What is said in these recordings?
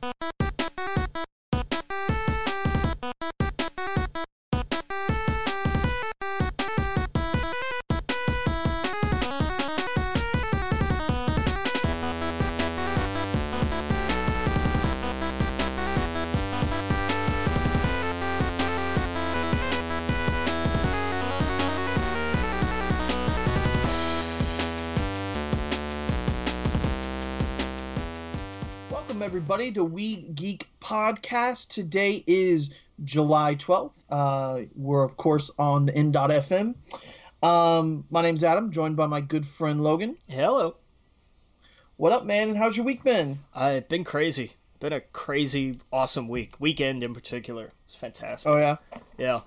Welcome everybody to We Geek Podcast. Today is July 12th. Uh, we're of course on the N.FM. Um, my name's Adam, joined by my good friend Logan. Hello. What up, man? And how's your week been? Uh, been crazy. Been a crazy, awesome week. Weekend in particular. It's fantastic. Oh yeah. Yeah.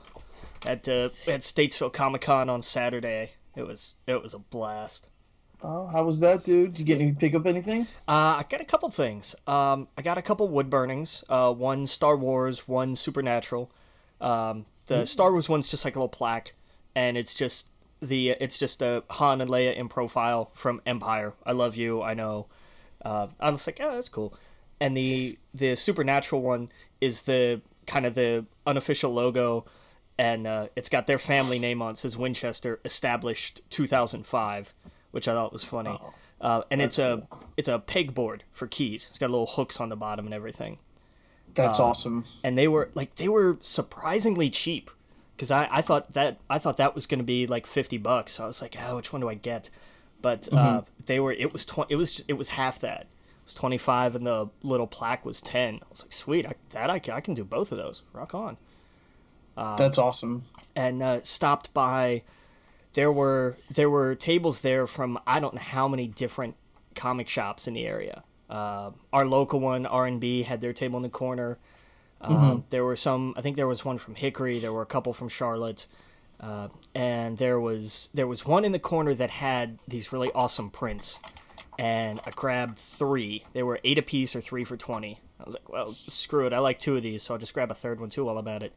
At uh, at Statesville Comic Con on Saturday. It was it was a blast. Oh, how was that, dude? Did you get any pick up anything? Uh, I got a couple things. Um, I got a couple wood burnings. Uh, one Star Wars, one Supernatural. Um, the Star Wars one's just like a little plaque, and it's just the it's just a Han and Leia in profile from Empire. I love you. I know. Uh, I was like, oh, that's cool. And the the Supernatural one is the kind of the unofficial logo, and uh, it's got their family name on. It says Winchester, established 2005, which I thought was funny. uh, and it's a it's a pegboard for keys. It's got little hooks on the bottom and everything. That's Uh, awesome. And they were like they were surprisingly cheap because I, I thought that I thought that was going to be like 50 bucks. So I was like, oh, which one do I get? But uh, they were it was twenty it was it was half that. It was 25 and the little plaque was 10. I was like, sweet, I, that I, can- I can do both of those. Rock on. That's awesome. and uh, stopped by. There were there were tables there from I don't know how many different comic shops in the area. Uh, our local one, R and B, had their table in the corner. Um, There were some. I think there was one from Hickory. There were a couple from Charlotte, uh, and there was there was one in the corner that had these really awesome prints. And I grabbed three. They were eight apiece or three for twenty. I was like, well, screw it. I like two of these, so I'll just grab a third one too while I'm at it.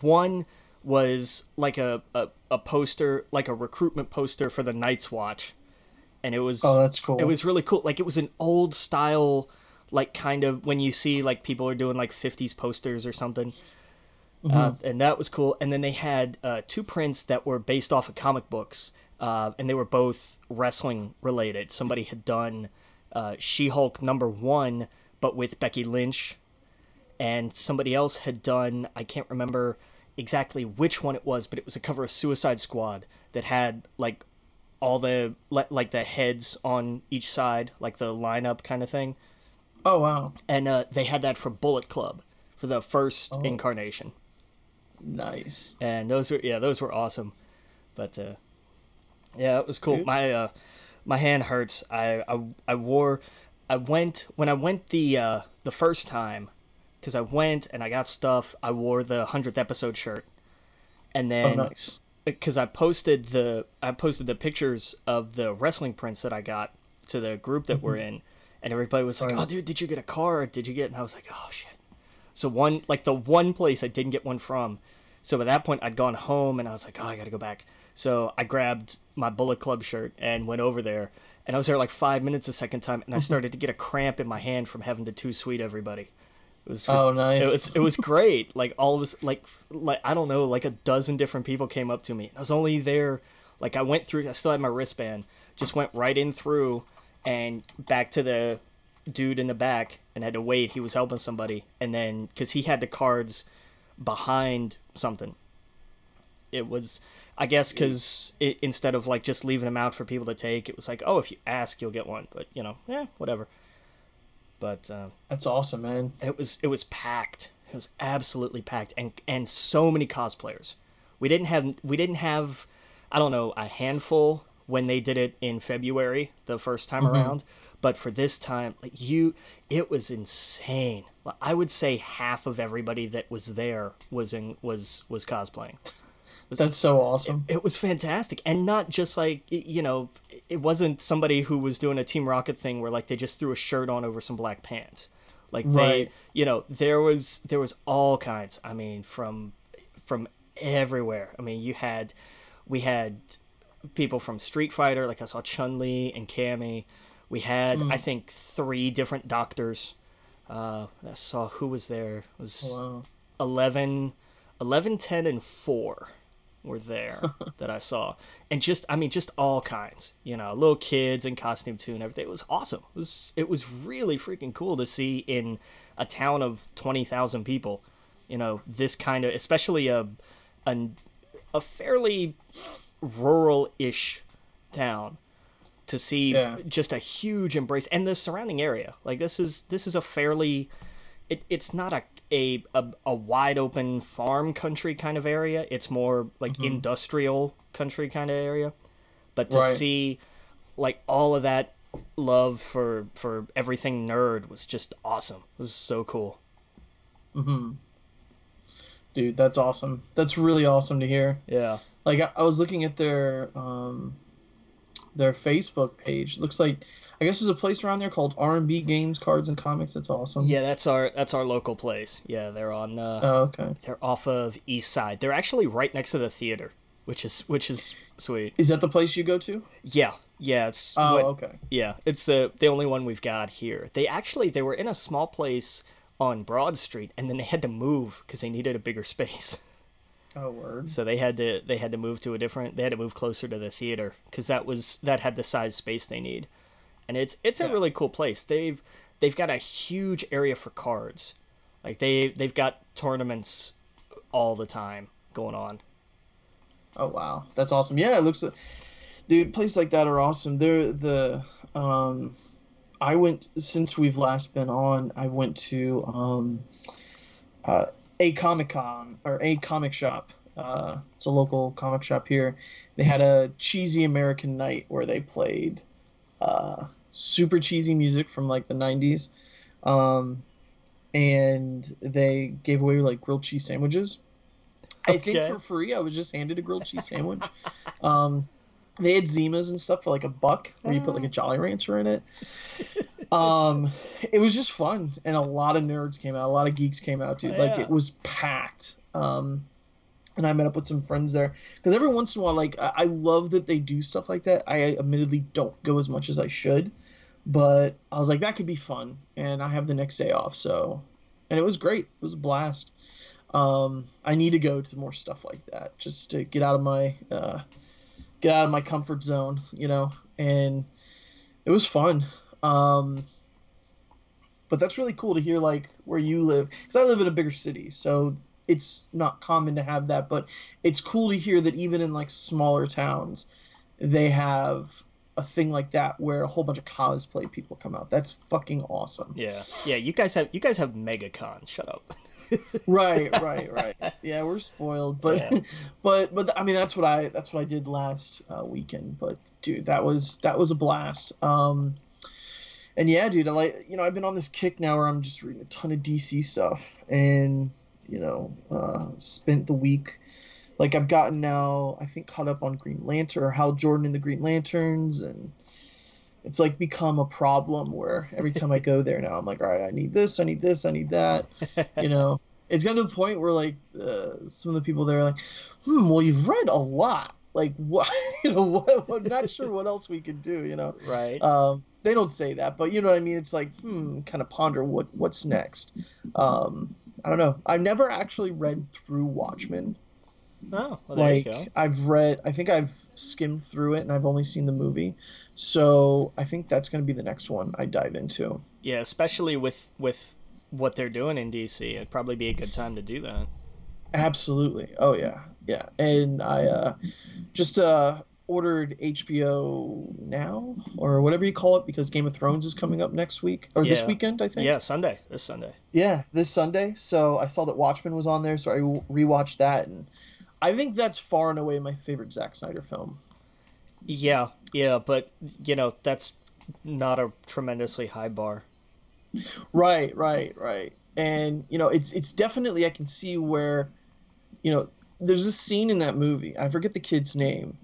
One was like a, a, a poster, like a recruitment poster for the Night's Watch. And it was Oh, that's cool. It was really cool. Like it was an old style like kind of when you see like people are doing like 50s posters or something. Uh, and that was cool. And then they had uh, two prints that were based off of comic books, uh, and they were both wrestling related. Somebody had done uh, She Hulk number one, but with Becky Lynch, and somebody else had done I can't remember exactly which one it was, but it was a cover of Suicide Squad that had like all the like the heads on each side, like the lineup kind of thing. Oh wow. And uh, they had that for Bullet Club for the first incarnation Nice. and those were yeah those were awesome but uh yeah it was cool my uh my hand hurts I, I i wore i went when i went the uh the first time because i went and i got stuff i wore the 100th episode shirt and Oh then nice. because I posted the I posted the pictures of the wrestling prints that I got to the group that we're mm-hmm. in, and everybody was like, Right. "Oh, dude, did you get a card? Did you get?" And I was like, "Oh shit." So one like the one place I didn't get one from. So at that point, I'd gone home and I was like, "Oh, I gotta go back." So I grabbed my Bullet Club shirt and went over there, and I was there like five minutes the second time, and I mm-hmm. started to get a cramp in my hand from having to too sweet everybody. It was Oh, nice. It was it was great. Like all of us, like like I don't know, like a dozen different people came up to me. I was only there, like I went through. I still had my wristband. Just went right in through, and back to the dude in the back, and had to wait. He was helping somebody, and then because he had the cards behind something, it was. I guess because instead of like just leaving them out for people to take, it was like, oh, if you ask, you'll get one. But you know, yeah, whatever. But um, That's awesome, man. it was it was packed. It was absolutely packed, and and so many cosplayers. We didn't have we didn't have, I don't know, a handful when they did it in February the first time around, but for this time, like you, it was insane. I would say half of everybody that was there was in was was cosplaying. That's so awesome. It was fantastic, and not just like you know, it wasn't somebody who was doing a Team Rocket thing where like they just threw a shirt on over some black pants. Like they, Right. you know, there was there was all kinds. I mean, from from everywhere. I mean, you had we had people from Street Fighter, like I saw Chun Li and Cammy. We had I think three different doctors. Uh, I saw who was there. It was Wow. 11, 11, 10, and 4 were there that I saw. And just, I mean, just all kinds, you know, little kids in costume too and everything. It was awesome. It was, it was really freaking cool to see in a town of 20,000 people, you know, this kind of, especially a, a, a fairly rural-ish town to see Yeah. just a huge embrace and the surrounding area like this is this is a fairly it, it's not a, a a a wide open farm country kind of area it's more like industrial country kind of area but to Mm-hmm. Right. see like all of that love for for everything nerd was just awesome it was so cool Dude, that's awesome. That's really awesome to hear. yeah Like I, I was looking at their um their Facebook page. Looks like I guess there's a place around there called R&B Games, Cards and Comics. That's awesome. yeah that's our that's our local place yeah they're on uh Oh, okay. they're off of east side they're actually right next to the theater which is which is sweet Is that the place you go to? yeah yeah it's Oh, what- okay. Yeah, it's the the only one we've got here. They actually they were in a small place on Broad Street, and then they had to move because they needed a bigger space. Oh, word. So they had to they had to move to a different. They had to move closer to the theater because that was that had the size space they need, and it's it's a really cool place. They've they've got a huge area for cards, like they they've got tournaments all the time going on. Oh, wow. That's awesome. Yeah, it looks Dude, places like that are awesome. They're the um I went since we've last been on, I went to um uh a Comic Con or a comic shop. Uh, it's a local comic shop here. They had a cheesy American night where they played uh, super cheesy music from like the 90s. Um, and they gave away like grilled cheese sandwiches. I think for free. I was just handed a grilled cheese sandwich. um, they had Zimas and stuff for like a buck, where you put like a Jolly Rancher in it. Um, it was just fun, and a lot of nerds came out. A lot of geeks came out, dude. Oh, Like yeah. it was packed. Um, and I met up with some friends there because every once in a while, like I, I love that they do stuff like that. I admittedly don't go as much as I should, but I was like that could be fun, and I have the next day off, so and it was great. It was a blast. Um, I need to go to more stuff like that just to get out of my uh, get out of my comfort zone, you know. And it was fun. Um, but that's really cool to hear, like where you live, because I live in a bigger city, so it's not common to have that. But it's cool to hear that even in like smaller towns, they have a thing like that where a whole bunch of cosplay people come out. That's fucking awesome. Yeah, yeah. You guys have you guys have MegaCon. Shut up. right right right yeah we're spoiled but Yeah. but but i mean that's what i that's what i did last uh, weekend but dude that was that was a blast um and yeah dude i like you know i've been on this kick now where i'm just reading a ton of dc stuff and you know uh spent the week like i've gotten now i think caught up on green lantern or hal jordan and the green lanterns and it's like become a problem where every time I go there now, I'm like, all right, I need this, I need this, I need that. You know, it's gotten to the point where like uh, some of the people there are like, hmm, well, you've read a lot. Like, what? You know, what? I'm not sure what else we could do. You know, Right. um, they don't say that, but you know what I mean. It's like, hmm, kind of ponder what what's next. Um, I don't know. I've never actually read through Watchmen oh, well, there like you go. I've read I think I've skimmed through it and I've only seen the movie. So I think that's going to be the next one I dive into. Yeah, especially with with what they're doing in DC, it'd probably be a good time to do that. Absolutely. Oh yeah. Yeah. And I uh just uh ordered HBO now or whatever you call it because Game of Thrones is coming up next week or this weekend, I think. Yeah, Sunday. This Sunday. Yeah, this Sunday. So I saw that Watchmen was on there, so I rewatched that and I think that's far and away my favorite Zack Snyder film. Yeah, yeah, but you know that's not a tremendously high bar. Right, right, right. And you know, it's it's definitely I can see where, you know, there's a scene in that movie. I forget the kid's name.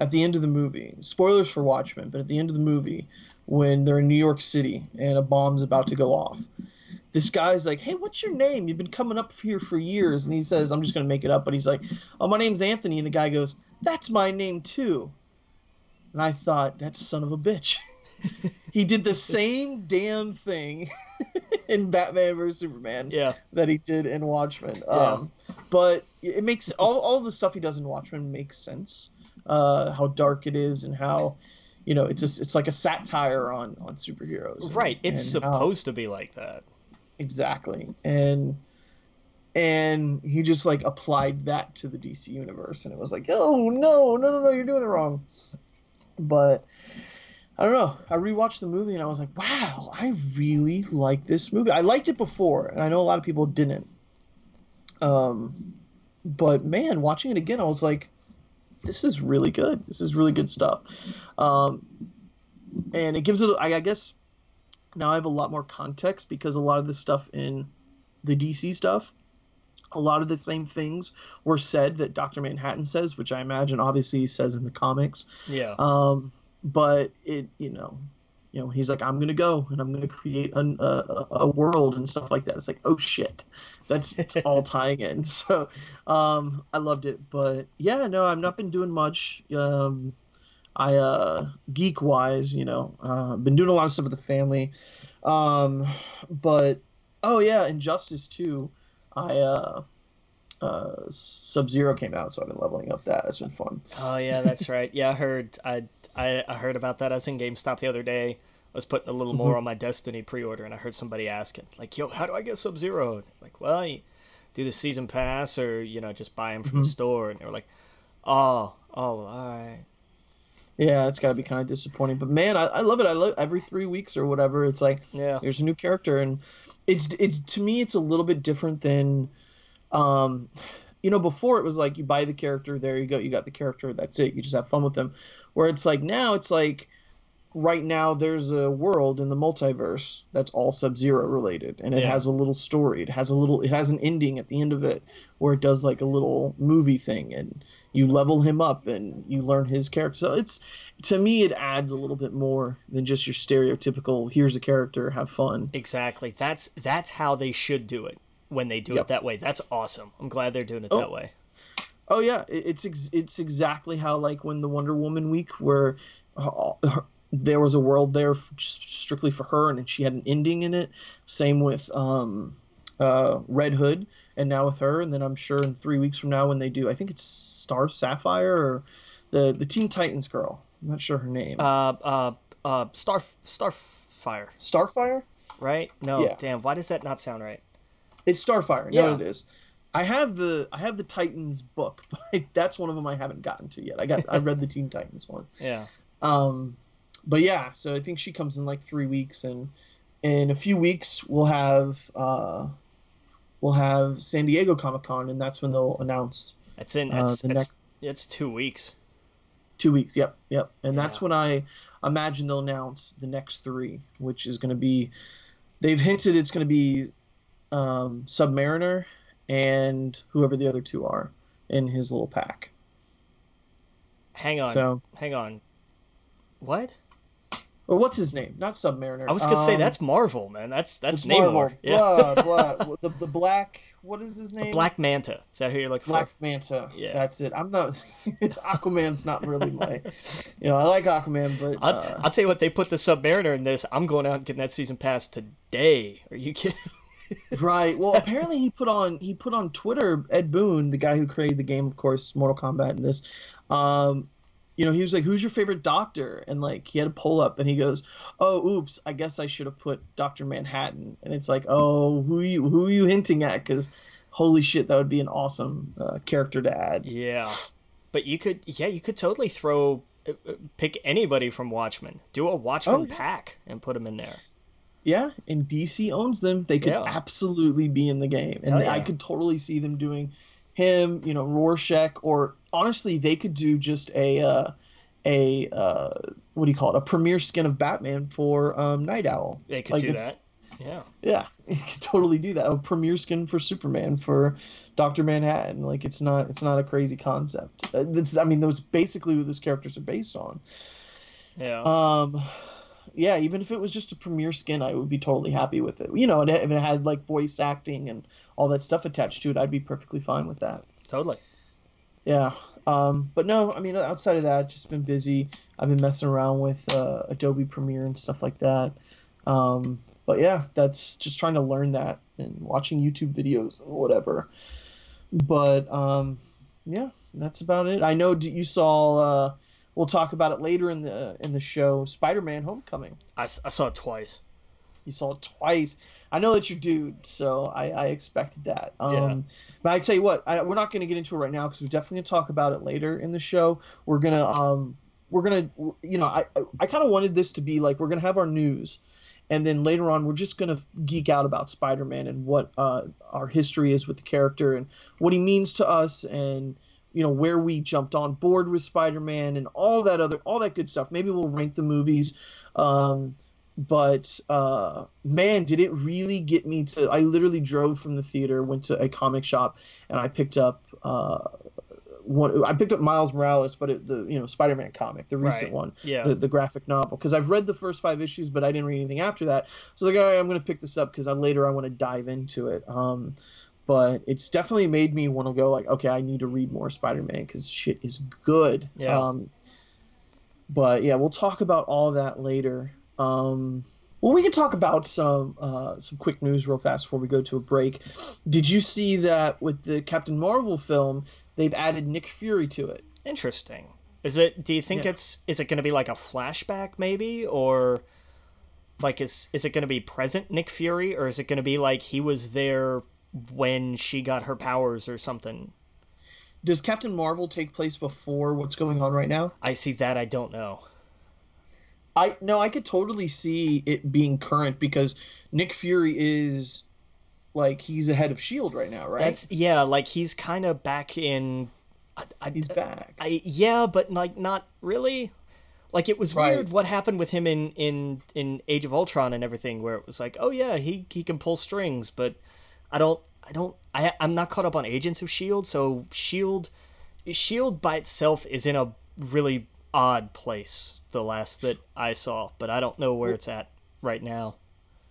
At the end of the movie, spoilers for Watchmen, but at the end of the movie, when they're in New York City and a bomb's about to go off, this guy's like, "Hey, what's your name? You've been coming up here for years." And he says, "I'm just gonna make it up," but he's like, "Oh, my name's Anthony." And the guy goes, "That's my name too." And I thought, "That son of a bitch." he did the same damn thing in Batman vs Superman Yeah. that he did in Watchmen. Yeah. Um, but it makes all all the stuff he does in Watchmen makes sense. Uh, how dark it is and how you know it's just it's like a satire on on superheroes. and- Right. It's and how- supposed to be like that. exactly and and he just like applied that to the DC universe and it was like oh no no no no you're doing it wrong but I don't know I rewatched the movie and I was like wow I really like this movie I liked it before and I know a lot of people didn't um but man watching it again I was like this is really good this is really good stuff um and it gives it I, guess now I have a lot more context because a lot of the stuff in the DC stuff, a lot of the same things were said that Doctor Manhattan says, which I imagine obviously he says in the comics. Yeah. Um, but it, you know, you know, he's like, I'm gonna go and I'm gonna create an, a, a world and stuff like that. It's like, oh shit, that's it's all tying in. So, um, I loved it. But yeah, no, I've not been doing much. Um, I uh, geek wise, you know, uh, been doing a lot of stuff with the family. Um, but oh yeah, Injustice 2. I uh, uh, Sub Zero came out, so I've been leveling up that. It's been fun. Oh yeah, that's right. Yeah, I heard. I, I I heard about that. I was in GameStop the other day. I was putting a little Mm-hmm. more on my Destiny pre-order, and I heard somebody asking, like, "Yo, how do I get Sub Zero?" Like, well, you do the season pass, or you know, just buy them from the Mm-hmm. store. And they were like, "Oh, oh, well, all right." Yeah, it's got to be kind of disappointing, but man, I, I love it. I love every three weeks or whatever. It's like Yeah. there's a new character, and it's it's to me it's a little bit different than, um, you know, before it was like you buy the character, there you go, you got the character, that's it, you just have fun with them. Where it's like now it's like, right now there's a world in the multiverse that's all Sub Zero related, and it Yeah. has a little story. It has a little, it has an ending at the end of it where it does like a little movie thing, and you level him up and you learn his character. So it's to me it adds a little bit more than just your stereotypical here's a character, have fun. Exactly. That's that's how they should do it when they do Yep. it that way. That's awesome. I'm glad they're doing it Oh. that way. Oh yeah, it's ex- it's exactly how like when the Wonder Woman week where uh, her, there was a world there f- strictly for her and she had an ending in it. Same with um, uh, Red Hood, and now with her, and then I'm sure in three weeks from now when they do, I think it's Star Sapphire or the the Teen Titans girl. I'm not sure her name. Uh, uh, uh, Star Starfire, Starfire. right? No, Yeah. damn. Why does that not sound right? It's Starfire. Yeah. No, it is. I have the I have the Titans book, but I, that's one of them I haven't gotten to yet. I got I read the Teen Titans one. Yeah. Um, but yeah, so I think she comes in like three weeks, and in a few weeks we'll have uh, we'll have San Diego Comic Con, and that's when they'll announce It's in. Uh, It's the it's, it's two weeks. two weeks. Yep, yep, and that's when I imagine they'll announce the next three, which is going to be. They've hinted it's going to be um, Submariner and whoever the other two are in his little pack. Hang on. So, Hang on. What? or what's his name? Not Submariner. I was gonna say Um, that's Marvel, man. That's that's Namor. Marvel. Yeah. Blah, blah. the the black. What is his name? Black Manta. Is that who you're looking Black for? Manta. Yeah. That's it. I'm not. Aquaman's not really my. You know, I like Aquaman, but I'll, uh, I'll tell you what. They put the Submariner in this. I'm going out and getting that season pass today. Are you kidding? Right. Well, apparently he put on he put on Twitter Ed Boon, the guy who created the game, of course, Mortal Kombat, and this. Um, you know, he was like, "Who's your favorite Doctor?" And like, he had a pull up, and he goes, "Oh, oops, I guess I should have put Doctor Manhattan." And it's like, "Oh, who you who are you hinting at?" Because holy shit, that would be an awesome uh, character to add. Yeah, but you could. Yeah, you could totally throw. uh, uh, Pick anybody from Watchmen. Do a Watchmen Oh, yeah. pack and put them in there. Yeah, and DC owns them. They could Yeah. absolutely be in the game, and yeah. I could totally see them doing him, you know, Rorschach, or honestly, they could do just a uh, a uh, what do you call it? A premiere skin of Batman for um, Night Owl. They could Like, do that. Yeah. Yeah, you could totally do that. A premiere skin for Superman for Doctor Manhattan. Like it's not it's not a crazy concept. Uh, That's I mean, those basically what those characters are based on. Yeah. Um, yeah, even if it was just a premiere skin, I would be totally happy with it. You know, and if it had like voice acting and all that stuff attached to it, I'd be perfectly fine with that. totally. Yeah. Um, but no, I mean, outside of that, just been busy. I've been messing around with uh, Adobe Premiere and stuff like that. Um, but yeah, that's just trying to learn that and watching YouTube videos and whatever. But um, yeah, that's about it. I know you saw. Uh, we'll talk about it later in the in the show. Spider-Man: Homecoming. I, I saw it twice. You saw it twice. I know that you're dude, so I, I expected that. Um, yeah. But I tell you what, I, we're not going to get into it right now because we're definitely going to talk about it later in the show. We're gonna um, we're gonna you know I I kind of wanted this to be like we're gonna have our news and then later on we're just going to geek out about spider-man and what uh, our history is with the character and what he means to us and you know where we jumped on board with spider-man and all that other all that good stuff maybe we'll rank the movies um, but uh, man did it really get me to i literally drove from the theater went to a comic shop and i picked up uh, one I picked up Miles Morales, but it, the you know Spider-Man comic, the recent right. one, yeah, the, the graphic novel, because I've read the first five issues, but I didn't read anything after that. So I was like, all right, I'm going to pick this up because I later I want to dive into it. Um, but it's definitely made me want to go like, okay, I need to read more Spider-Man because shit is good. Yeah. Um, but yeah, we'll talk about all that later. Um, well, we can talk about some uh, some quick news real fast before we go to a break. Did you see that with the Captain Marvel film, they've added Nick Fury to it? Interesting. Is it? Do you think yeah. it's? Is it going to be like a flashback, maybe, or like is is it going to be present Nick Fury, or is it going to be like he was there when she got her powers or something? Does Captain Marvel take place before what's going on right now? I see that. I don't know. I no, I could totally see it being current because Nick Fury is like he's ahead of Shield right now, right? That's yeah, like he's kind of back in. I, I, he's back. I yeah, but like not really. Like it was right. weird what happened with him in in in Age of Ultron and everything, where it was like, oh yeah, he he can pull strings, but I don't I don't I I'm not caught up on Agents of Shield, so Shield Shield by itself is in a really odd place the last that I saw, but I don't know where it's at right now.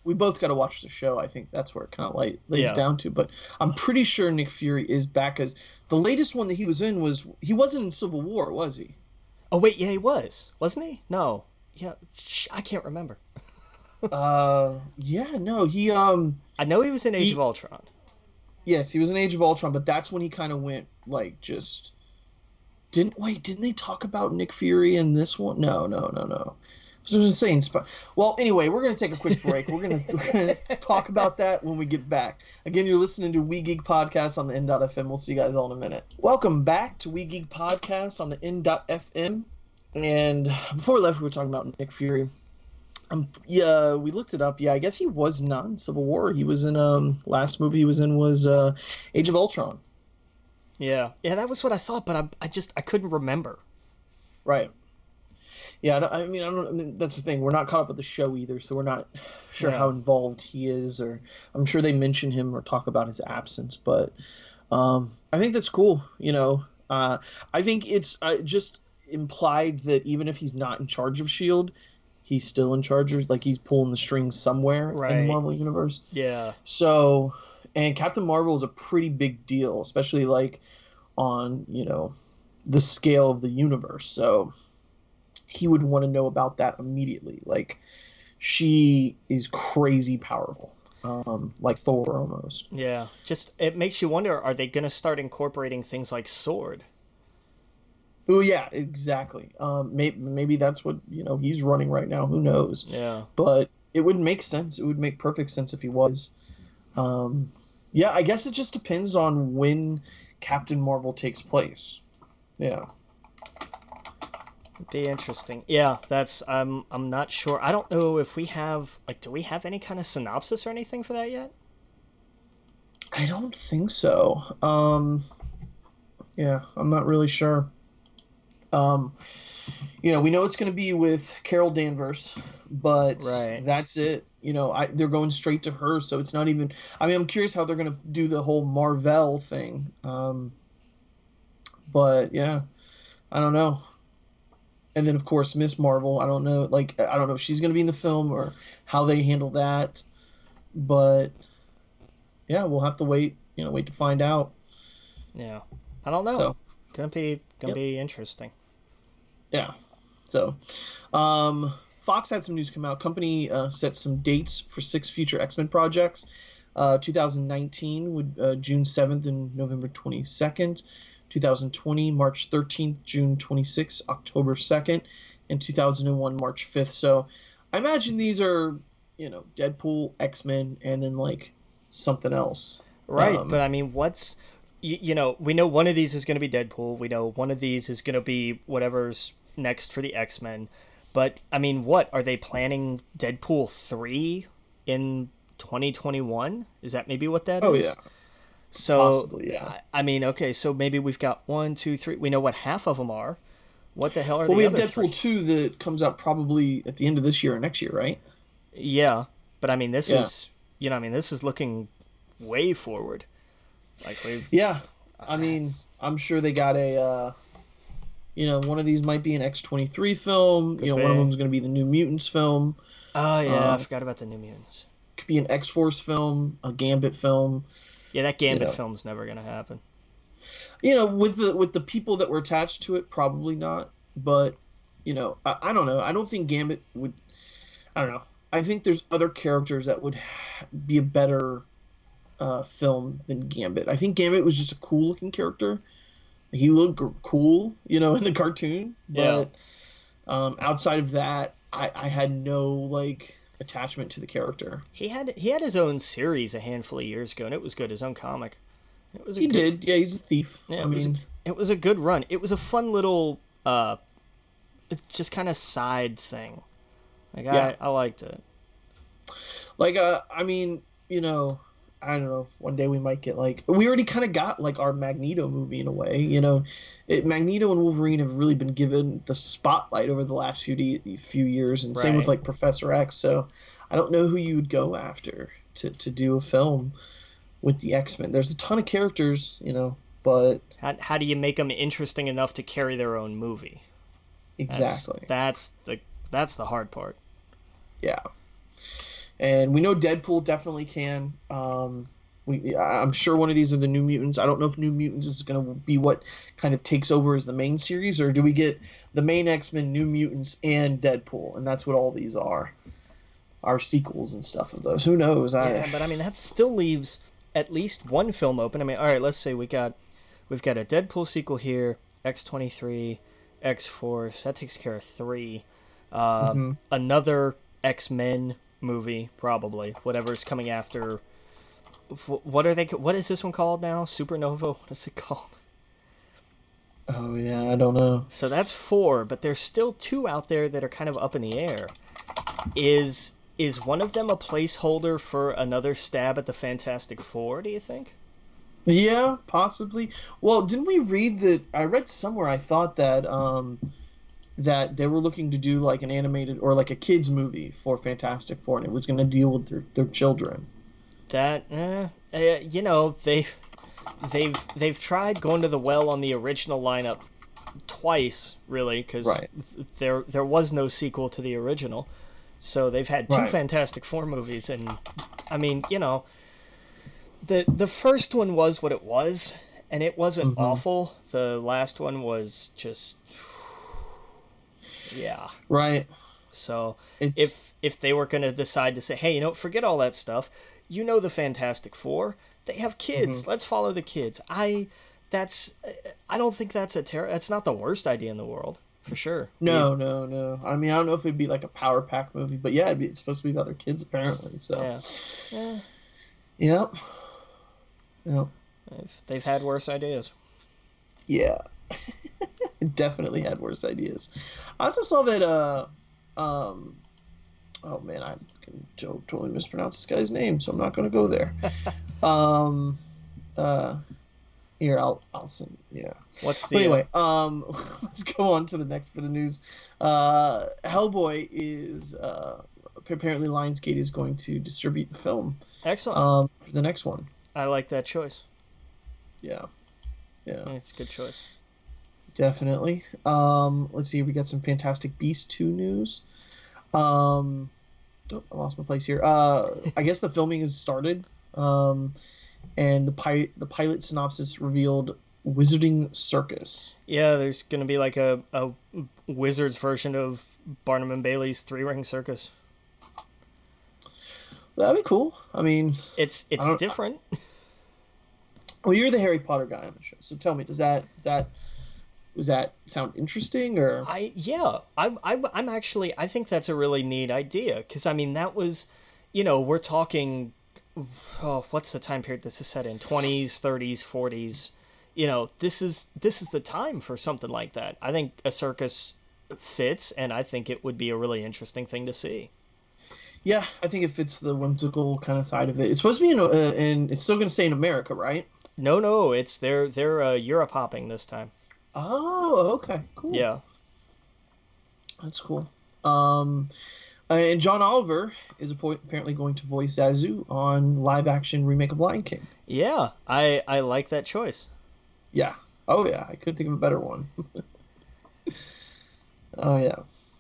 We both got to watch the show. I think that's where it kind of like lays yeah. down to. But I'm pretty sure Nick Fury is back as the latest one that he was in was he wasn't in Civil War, was he? Oh wait, yeah, he was, wasn't he? No, yeah, I can't remember. uh, yeah, no, he um. I know he was in Age he, of Ultron. Yes, he was in Age of Ultron, but that's when he kind of went like just didn't wait? Didn't they talk about Nick Fury in this one? No, no, no, no. I was saying. Well, anyway, we're gonna take a quick break. We're gonna, we're gonna talk about that when we get back. Again, you're listening to We Geek Podcast on the N.FM. We'll see you guys all in a minute. Welcome back to We Geek Podcast on the N.FM. And before we left, we were talking about Nick Fury. Um, yeah, we looked it up. Yeah, I guess he was not in Civil War. He was in um last movie he was in was uh Age of Ultron. Yeah, yeah, that was what I thought, but I, I just I couldn't remember. Right. Yeah, I, mean, I don't. I mean, that's the thing. We're not caught up with the show either, so we're not sure yeah. how involved he is, or I'm sure they mention him or talk about his absence. But um, I think that's cool. You know, uh, I think it's uh, just implied that even if he's not in charge of Shield, he's still in charge of like he's pulling the strings somewhere right. in the Marvel universe. Yeah. So and Captain Marvel is a pretty big deal, especially like on you know the scale of the universe. So he would want to know about that immediately. Like she is crazy powerful, um, like Thor almost. Yeah, just it makes you wonder: Are they going to start incorporating things like sword? Oh yeah, exactly. Um, maybe maybe that's what you know he's running right now. Who knows? Yeah. But it would make sense. It would make perfect sense if he was. Um, yeah, I guess it just depends on when Captain Marvel takes place. Yeah. Be interesting. Yeah, that's I'm I'm not sure. I don't know if we have like do we have any kind of synopsis or anything for that yet? I don't think so. Um yeah, I'm not really sure. Um you know, we know it's going to be with Carol Danvers, but right. that's it. You know, I, they're going straight to her, so it's not even. I mean, I'm curious how they're going to do the whole Marvel thing. Um, but yeah, I don't know. And then of course Miss Marvel. I don't know, like I don't know if she's going to be in the film or how they handle that. But yeah, we'll have to wait. You know, wait to find out. Yeah, I don't know. So, gonna be gonna yep. be interesting. Yeah. So, um, Fox had some news come out. Company uh, set some dates for six future X Men projects. Uh, 2019 would uh, June 7th and November 22nd. 2020 March 13th, June 26th, October 2nd, and 2001 March 5th. So I imagine these are you know Deadpool, X Men, and then like something else. Right, um, but I mean, what's you, you know we know one of these is going to be Deadpool. We know one of these is going to be whatever's next for the X Men. But I mean, what are they planning? Deadpool three in 2021? Is that maybe what that oh, is? yeah. So Possibly, yeah. I, I mean, okay, so maybe we've got one, two, three. We know what half of them are. What the hell are Well, we have Deadpool three? 2 that comes out probably at the end of this year or next year, right? Yeah, but I mean, this Yeah. is you know, I mean, this is looking way forward. Like we've Yeah. I mean, I'm sure they got a, uh, you know, one of these might be an X23 film. Could you know, one of be. them's going to be the New Mutants film. oh yeah, I Um, forgot about the New Mutants. Could be an X Force film, a Gambit film. Yeah, that Gambit know. film's never gonna happen. You know, with the with the people that were attached to it, probably not. But you know, I, I don't know. I don't think Gambit would. I don't know. I think there's other characters that would ha- be a better uh, film than Gambit. I think Gambit was just a cool looking character. He looked cool, you know, in the cartoon. Yeah. But um, outside of that, I, I had no like attachment to the character. He had he had his own series a handful of years ago, and it was good. His own comic. It was a He good, did, yeah. He's a thief. Yeah, I it was mean, It was a good run. It was a fun little, uh, just kind of side thing. Like Yeah. I, I liked it. like uh i mean you know i don't know one day we might get like we already kind of got like our magneto movie in a way you know it, magneto and wolverine have really been given the spotlight over the last few de- few years and same with like professor x so i don't know who you would go after to, to do a film with the x-men there's a ton of characters you know but How, how do you make them interesting enough to carry their own movie? That's, exactly That's the that's the hard part. Yeah. And we know Deadpool definitely can. Um, we, I'm sure one of these are the New Mutants. I don't know if New Mutants is going to be what kind of takes over as the main series, or do we get the main X Men, New Mutants, and Deadpool, and that's what all these are, are sequels and stuff of those. Who knows? I, Yeah, but I mean that still leaves at least one film open. I mean, all right, let's say we got we've got a Deadpool sequel here, X twenty three, X Force. That takes care of three. Uh, Mm-hmm. Another X Men movie, probably whatever's coming after. What are they? What is this one called now? Supernova. What is it called? oh yeah, I don't know. So that's four, but there's still two out there that are kind of up in the air. Is is one of them a placeholder for another stab at the Fantastic Four? Do you think? Yeah, possibly. Well, didn't we read that? I read somewhere. I thought that um, that they were looking to do like an animated or like a kids movie for Fantastic Four, and it was going to deal with their, their children. That eh, eh, you know they've they've they've tried going to the well on the original lineup twice, really, because Right. there there was no sequel to the original, so they've had two Right. Fantastic Four movies, and I mean, you know, the the first one was what it was, and it wasn't Mm-hmm. awful. The last one was just, yeah. Right. So It's, if if they were going to decide to say, hey, you know, forget all that stuff. You know, the Fantastic Four, they have kids. Mm-hmm. Let's follow the kids. I that's I don't think that's a terror. That's not the worst idea in the world for sure. no, no, no. I mean, I don't know if it'd be like a Power Pack movie, but yeah, it'd be, it's supposed to be about their kids apparently. So, Yeah, yeah. yep. Yep. they've, they've had worse ideas. Yeah. Definitely had worse ideas. I also saw that uh um oh man, I can totally mispronounce this guy's name, so I'm not gonna go there. um uh here I'll I'll send yeah. What's the But anyway, um let's go on to the next bit of news. Uh Hellboy is uh apparently Lionsgate is going to distribute the film uh, excellent? um for the next one. I like that choice. Yeah. Yeah. It's a good choice. Definitely. Um, let's see. We got some Fantastic Beast two news. Um, oh, I lost my place here. Uh, I guess the filming has started. Um, and the pilot the pilot synopsis revealed Wizarding Circus. Yeah, there's gonna be like a, a wizard's version of Barnum and Bailey's Three Ring Circus. That'd be cool. I mean, It's it's different. well, you're the Harry Potter guy on the show, so tell me, does that does that does that sound interesting or? I yeah, I, I I'm actually I think that's a really neat idea because I mean that was, you know, we're talking, oh, what's the time period this is set in? Twenties, thirties, forties. You know, this is this is the time for something like that. I think a circus fits, and I think it would be a really interesting thing to see. Yeah, I think it fits the whimsical kind of side of it. It's supposed to be in, uh, in it's still going to stay in America, right? No, no, it's they're they're uh, Europe hopping this time. Oh, okay, cool. Yeah. That's cool. Um, uh, and John Oliver is apparently going to voice Zazu on live action remake of Lion King. Yeah, I I like that choice. Yeah. Oh yeah, I couldn't think of a better one. oh yeah.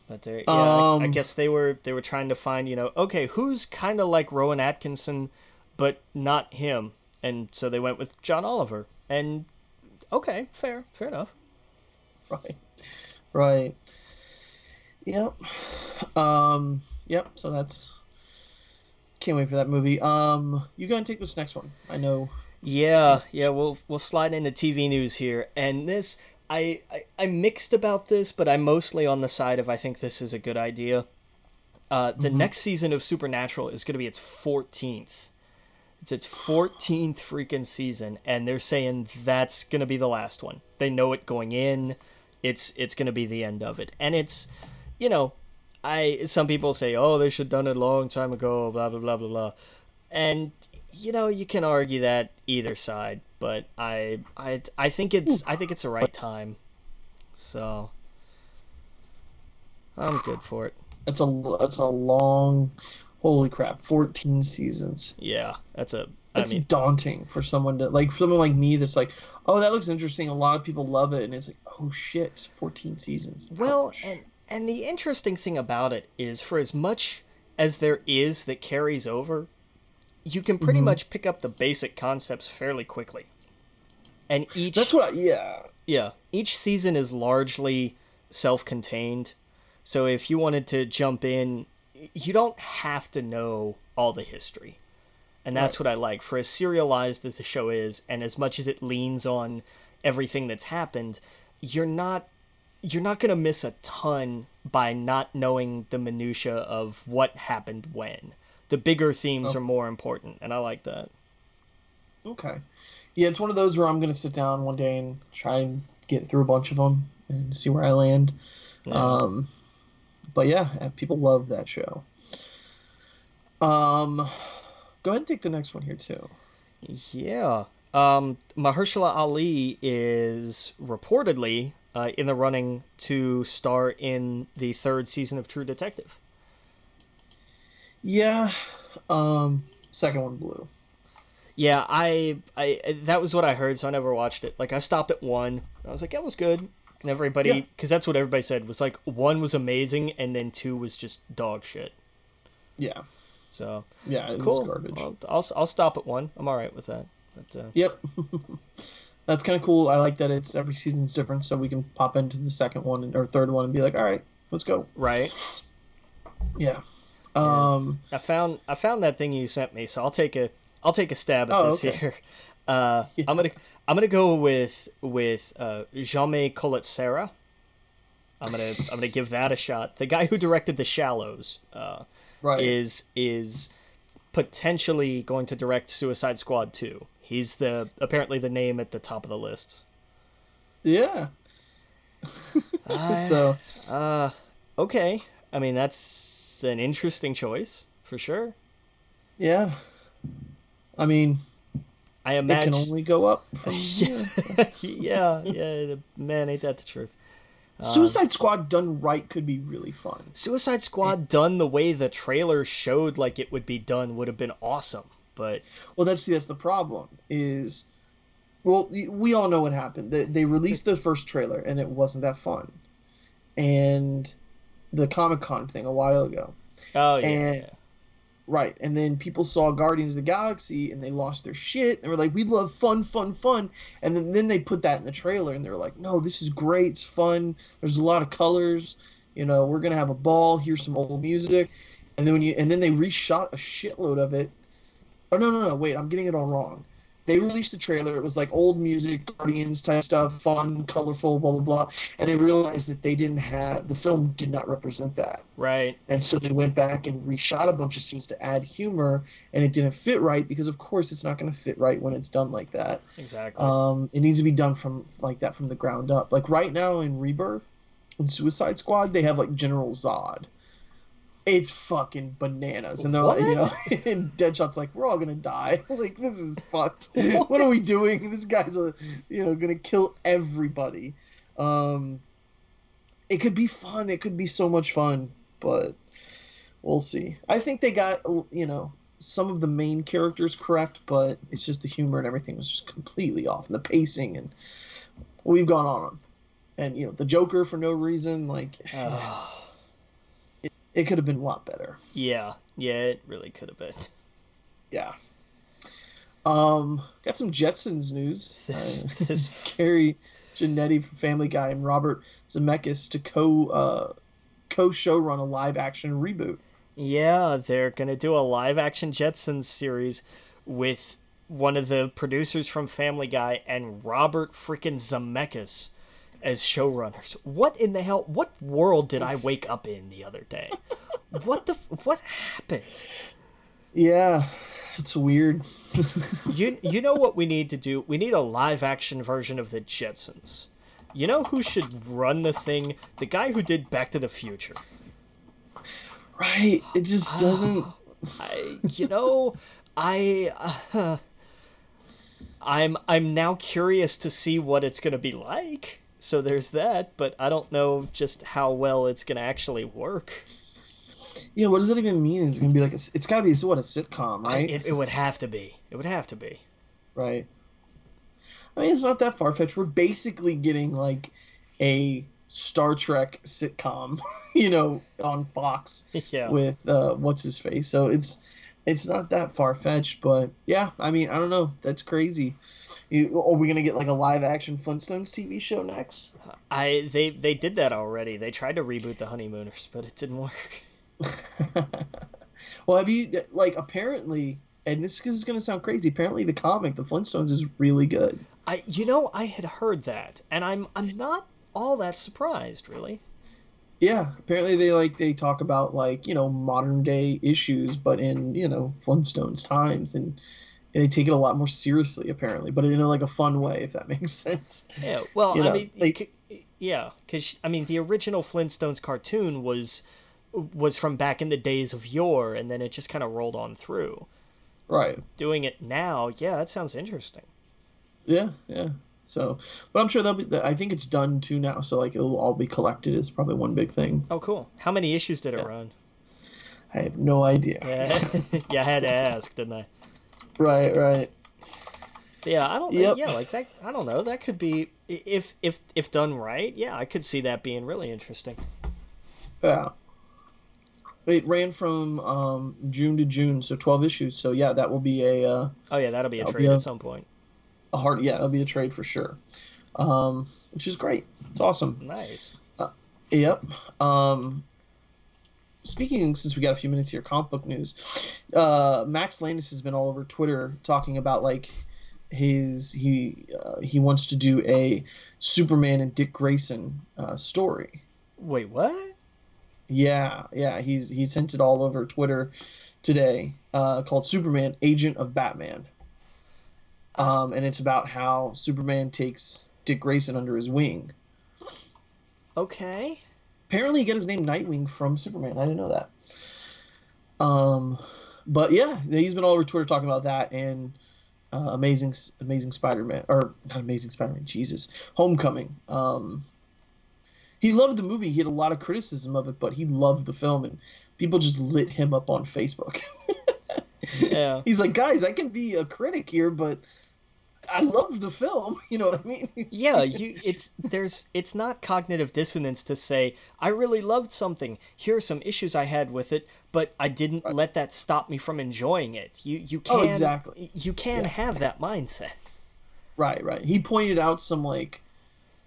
But they yeah, I, I Um, guess they were they were trying to find you know okay who's kind of like Rowan Atkinson, but not him, and so they went with John Oliver. And okay, fair, fair enough. Right. Right. Yep. Um. Yep. So that's. Can't wait for that movie. Um. You go and take this next one. I know. Yeah, yeah, we'll we'll slide into TV news here, and this I, I I'm mixed about this, but I'm mostly on the side of I think this is a good idea. Uh, the next season of Supernatural is going to be its 14th. It's its 14th freaking season, and they're saying that's going to be the last one. They know it going in. It's it's going to be the end of it, and it's, you know, I some people say, oh, they should have done it a long time ago, blah blah blah blah blah, and you know you can argue that either side, but I I I think it's I think it's the right time, so I'm good for it. That's a that's a long. Holy crap! Fourteen seasons. Yeah, that's a. I That's mean, daunting for someone to like someone like me that's like, oh, that looks interesting. A lot of people love it, and it's like, oh shit, fourteen seasons. Oh, well, Ouch. and and the interesting thing about it is, for as much as there is that carries over, you can pretty mm-hmm. much pick up the basic concepts fairly quickly. And each that's what. I, yeah. Yeah, each season is largely self-contained. So if you wanted to jump in, you don't have to know all the history. And that's what I like. For as serialized as the show is and as much as it leans on everything that's happened, you're not you're not going to miss a ton by not knowing the minutia of what happened when. The bigger themes are more important, and I like that. Okay. Yeah, it's one of those where I'm gonna sit down one day and try and get through a bunch of them and see where I land. Um, but yeah, uh, people love that show. Um, go ahead and take the next one here too. Yeah. Um, Mahershala Ali is reportedly uh, in the running to star in the third season of True Detective. Yeah. Um, second one blew. Yeah, I, I that was what I heard, so I never watched it. Like I stopped at one. I was like, that was good. And everybody, Yeah. because that's what everybody said was like one was amazing, and then two was just dog shit. Yeah. So Yeah, it cool. was garbage. I'll, I'll I'll stop at one. I'm all right with that. But uh, Yep. That's kind of cool. I like that it's every season's different, so we can pop into the second one and- or third one and be like, all right, let's go. right. Yeah. Um, I found I found that thing you sent me, so I'll take a I'll take a stab at Oh, this okay. here. Uh, I'm gonna I'm gonna go with with uh, Jaume Collet-Serra. I'm gonna I'm gonna give that a shot. The guy who directed The Shallows uh, right. is is potentially going to direct Suicide Squad 2. He's the apparently the name at the top of the list. yeah. So, Uh, okay. I mean that's an interesting choice for sure. yeah. I mean, I imagine it can only go up from yeah. yeah, yeah, man, ain't that the truth? Suicide Squad done right could be really fun. Suicide Squad done the way the trailer showed like it would be done would have been awesome, but Well, that's that's the problem. Is well, we all know what happened. They, they released the first trailer and it wasn't that fun, and the Comic Con thing a while ago. oh yeah, And- yeah. Right. And then people saw Guardians of the Galaxy and they lost their shit. They were like, we love fun, fun, fun. And then, then they put that in the trailer and they're like, no, this is great. It's fun. There's a lot of colors. You know, we're going to have a ball. Here's some old music. And then when you, and then they reshot a shitload of it. Oh, no, no, no. Wait, I'm getting it all wrong they released a trailer. It was like old music, Guardians type stuff, fun, colorful, blah blah blah. And they realized that they didn't have the film did not represent that. Right. And so they went back and reshot a bunch of scenes to add humor, and it didn't fit right because of course it's not going to fit right when it's done like that. Exactly. Um, it needs to be done from like that from the ground up. Like right now in Rebirth, in Suicide Squad, they have like General Zod it's fucking bananas. And they're What? like, you know, and Deadshot's like, we're all gonna die. like, this is fucked. what are we doing? This guy's a, you know, gonna kill everybody. Um, it could be fun. It could be so much fun, but we'll see. I think they got, you know, some of the main characters correct, but it's just the humor and everything was just completely off, and the pacing, and we've gone on. And you know, the Joker for no reason, like it could have been a lot better. yeah. Yeah. It really could have been. Yeah. Um, got some Jetsons news. This, Uh, this Gary Janetti from Family Guy and Robert Zemeckis to co uh, co showrun a live action reboot. Yeah, they're gonna do a live action Jetsons series with one of the producers from Family Guy and Robert freaking Zemeckis as showrunners. What in the hell? What world did I wake up in the other day? What the? What happened? Yeah, it's weird. You you know what we need to do? We need a live action version of the Jetsons. You know who should run the thing? The guy who did Back to the Future. right? It just doesn't. I, you know, I uh, I'm I'm now curious to see what it's going to be like. So there's that, but I don't know just how well it's going to actually work. Yeah, what does that even mean? Is it gonna be like a, it's got to be what a sitcom, right? It, it would have to be. It would have to be. right. I mean, it's not that far fetched. We're basically getting like a Star Trek sitcom, you know, on Fox. Yeah. with uh, what's his face. So it's it's not that far fetched, but yeah, I mean, I don't know. That's crazy. You, are we gonna get like a live action Flintstones TV show next? I they they did that already. They tried to reboot the Honeymooners, but it didn't work. well, have you like apparently? And this is gonna sound crazy. Apparently, the comic, the Flintstones, is really good. I you know I had heard that, and I'm I'm not all that surprised, really. Yeah, apparently they like they talk about like you know modern day issues, but in you know Flintstones times, and they take it a lot more seriously apparently, but in a, like a fun way, if that makes sense. Yeah, well, You I mean, c- yeah, because I mean, the original Flintstones cartoon was was from back in the days of yore, and then it just kind of rolled on through. Right. Doing it now, yeah, that sounds interesting. Yeah, yeah. So, but I'm sure they'll be. I think it's done too now. So like it'll all be collected. Is probably one big thing. Oh, cool. How many issues did it run? I have no idea. Yeah, yeah, I had to ask, didn't I? Right, right. Yeah, I don't. Yep. Yeah, like that. I don't know. That could be if if if done right. Yeah, I could see that being really interesting. Yeah. It ran from um, June to June, so 12 issues. So yeah, that will be a uh, Oh yeah, that'll be a That'll trade be a- at some point. a hard. Yeah, that'll be a trade for sure. Um, which is great. It's awesome. Nice. Yep. Um, speaking, since we got a few minutes here, comic book news. Uh, Max Landis has been all over Twitter talking about like his he uh, he wants to do a Superman and Dick Grayson uh, story. Wait, what? Yeah, yeah. He's he's hinted all over Twitter today uh, called Superman Agent of Batman. Um, and it's about how Superman takes Dick Grayson under his wing. Okay. Apparently he got his name Nightwing from Superman. I didn't know that. Um, but yeah, he's been all over Twitter talking about that and uh, amazing, amazing Spider-Man or not Amazing Spider-Man. Jesus, Homecoming. Um, he loved the movie. He had a lot of criticism of it, but he loved the film, and people just lit him up on Facebook. Yeah. He's like, guys, I can be a critic here, but I love the film. You know what I mean? yeah, you it's there's it's not cognitive dissonance to say I really loved something. Here are some issues I had with it, but I didn't right. let that stop me from enjoying it. You you oh, can oh, exactly. you can yeah. have that mindset. Right, right. He pointed out some like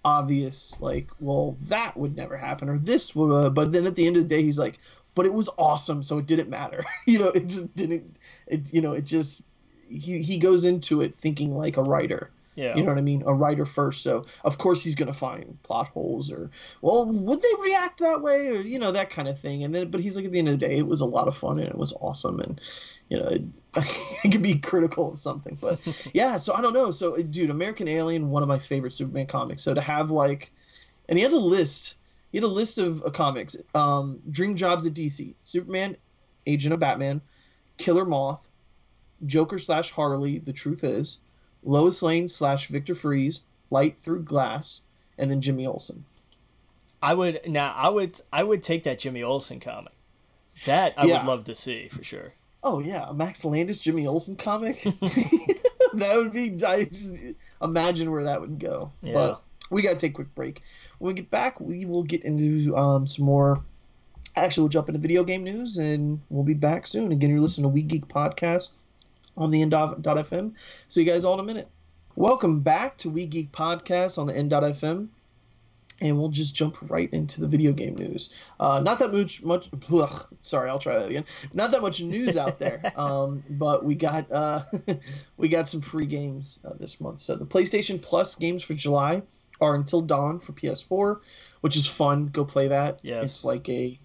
obvious like well that would never happen or this would uh, but then at the end of the day he's like but it was awesome so it didn't matter you know it just didn't it you know it just he he goes into it thinking like a writer yeah. You know what I mean? A writer first. So, of course, he's going to find plot holes or, well, would they react that way? Or, you know, that kind of thing. And then, but he's like, at the end of the day, it was a lot of fun and it was awesome. And, you know, it, it can be critical of something. But yeah, so I don't know. So, dude, American Alien, one of my favorite Superman comics. So to have like, and he had a list, he had a list of uh, comics um, Dream Jobs at DC, Superman, Agent of Batman, Killer Moth, Joker slash Harley, The Truth Is. Lois Lane slash Victor Fries, Light Through Glass, and then Jimmy Olsen. I would now I would I would take that Jimmy Olsen comic. That I yeah. would love to see for sure. Oh yeah, a Max Landis Jimmy Olsen comic. that would be I just imagine where that would go. Yeah. But we gotta take a quick break. When we get back, we will get into um, some more. Actually, we'll jump into video game news, and we'll be back soon. Again, you're listening to We Geek Podcast on the N.FM. See you guys all in a minute. Welcome back to We Geek Podcast on the N.FM. And we'll just jump right into the video game news. Uh, not that much, much. Ugh, sorry, I'll try that again. Not that much news out there, um, but we got uh, we got some free games uh, this month. So the PlayStation Plus games for July are Until Dawn for PS4, which is fun. Go play that. Yes. It's like a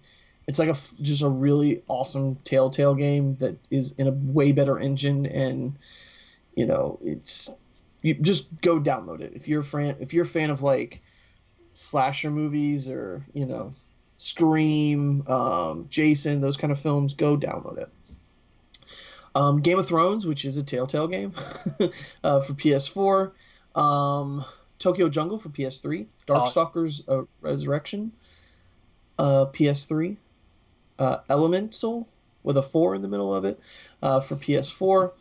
it's like a just a really awesome Telltale game that is in a way better engine, and you know it's you just go download it if you're a fan if you're a fan of like slasher movies or you know Scream, um, Jason, those kind of films, go download it. Um, game of Thrones, which is a Telltale game uh, for PS4. Um, Tokyo Jungle for PS3. Darkstalkers uh, Resurrection, uh, PS3 uh, Elemental with a four in the middle of it uh, for PS4,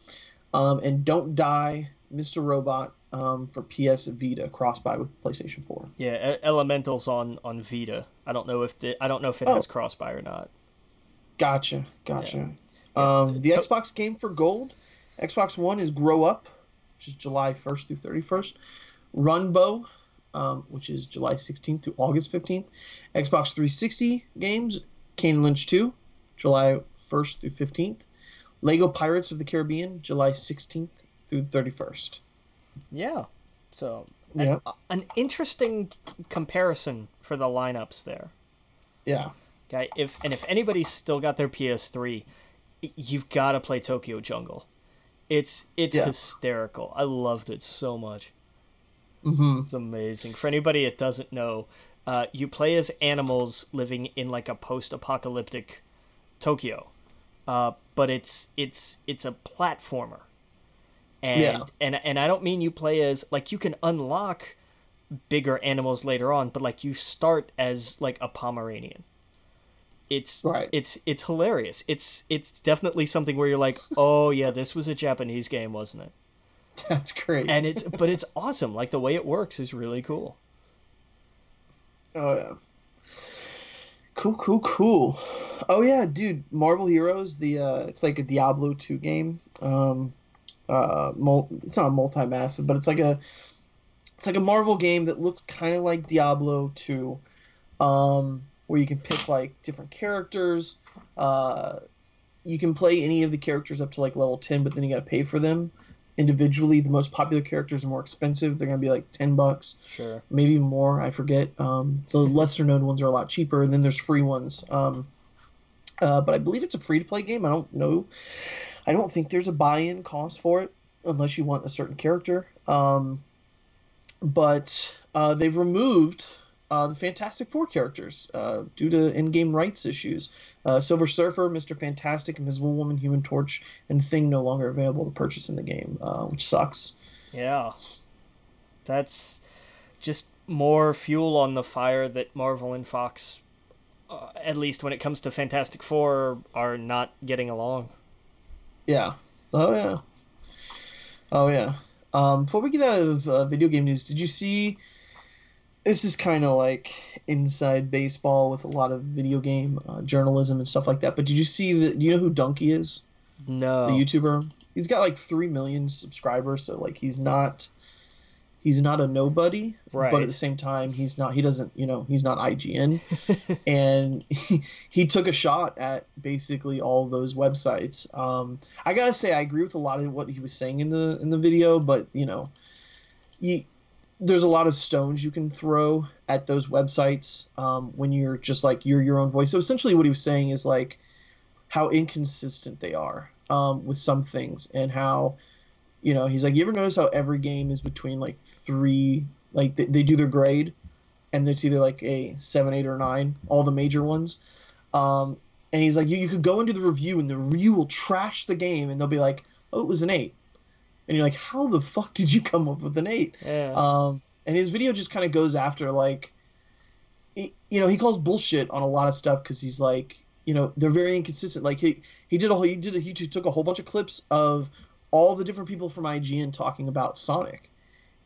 um, and Don't Die, Mr. Robot um, for PS Vita cross-buy with PlayStation 4. Yeah, Elementals on on Vita. I don't know if the, I don't know if it oh. has cross-buy or not. Gotcha, gotcha. Yeah. Um, the so, Xbox game for gold, Xbox One is Grow Up, which is July 1st through 31st. Runbow, um, which is July 16th through August 15th. Xbox 360 games Kane Lynch 2, July 1st through 15th. Lego Pirates of the Caribbean, July 16th through 31st. Yeah. So, yeah. An, an interesting comparison for the lineups there. Yeah. Okay, if and if anybody's still got their PS3, you've got to play Tokyo Jungle. It's it's yeah. hysterical. I loved it so much. Mm-hmm. It's amazing. For anybody that doesn't know, uh, you play as animals living in like a post-apocalyptic Tokyo, uh, but it's it's it's a platformer, and yeah. and and I don't mean you play as like you can unlock bigger animals later on, but like you start as like a Pomeranian. It's right. It's it's hilarious. It's it's definitely something where you're like, oh yeah, this was a Japanese game, wasn't it? That's great. And it's but it's awesome. Like the way it works is really cool. Oh yeah. Cool, cool, cool. Oh yeah, dude, Marvel Heroes. The uh, it's like a Diablo two game. Um, uh, mul- it's not a multi-massive, but it's like a it's like a Marvel game that looks kind of like Diablo two, um, where you can pick like different characters. Uh, you can play any of the characters up to like level ten, but then you got to pay for them individually the most popular characters are more expensive they're going to be like 10 bucks. Sure. Maybe more i forget. Um, the lesser known ones are a lot cheaper and then there's free ones. Um, uh, but i believe it's a free to play game i don't know. I don't think there's a buy-in cost for it unless you want a certain character. Um, but uh, they've removed uh, the Fantastic Four characters uh, due to in-game rights issues. Uh, Silver Surfer, Mister Fantastic, Invisible Woman, Human Torch, and Thing no longer available to purchase in the game, uh, which sucks. Yeah, that's just more fuel on the fire that Marvel and Fox, uh, at least when it comes to Fantastic Four, are not getting along. Yeah. Oh yeah. Oh yeah. Um, before we get out of uh, video game news, did you see? This is kind of like inside baseball with a lot of video game uh, journalism and stuff like that. But did you see that? Do you know who Dunkey is? No. The YouTuber. He's got like three million subscribers, so like he's not he's not a nobody right. but at the same time he's not he doesn't you know he's not ign and he, he took a shot at basically all those websites um, i gotta say i agree with a lot of what he was saying in the in the video but you know you, there's a lot of stones you can throw at those websites um, when you're just like you're your own voice. So essentially what he was saying is like how inconsistent they are um, with some things and how you know he's like you ever notice how every game is between like three like they, they do their grade and it's either like a seven eight or nine all the major ones? Um, and he's like you, you could go into the review and the review will trash the game and they'll be like oh it was an eight and you're like how the fuck did you come up with an eight? Yeah. um, and his video just kind of goes after like he, you know he calls bullshit on a lot of stuff because he's like you know they're very inconsistent. Like he he did a whole he did a, he took a whole bunch of clips of all the different people from IGN talking about Sonic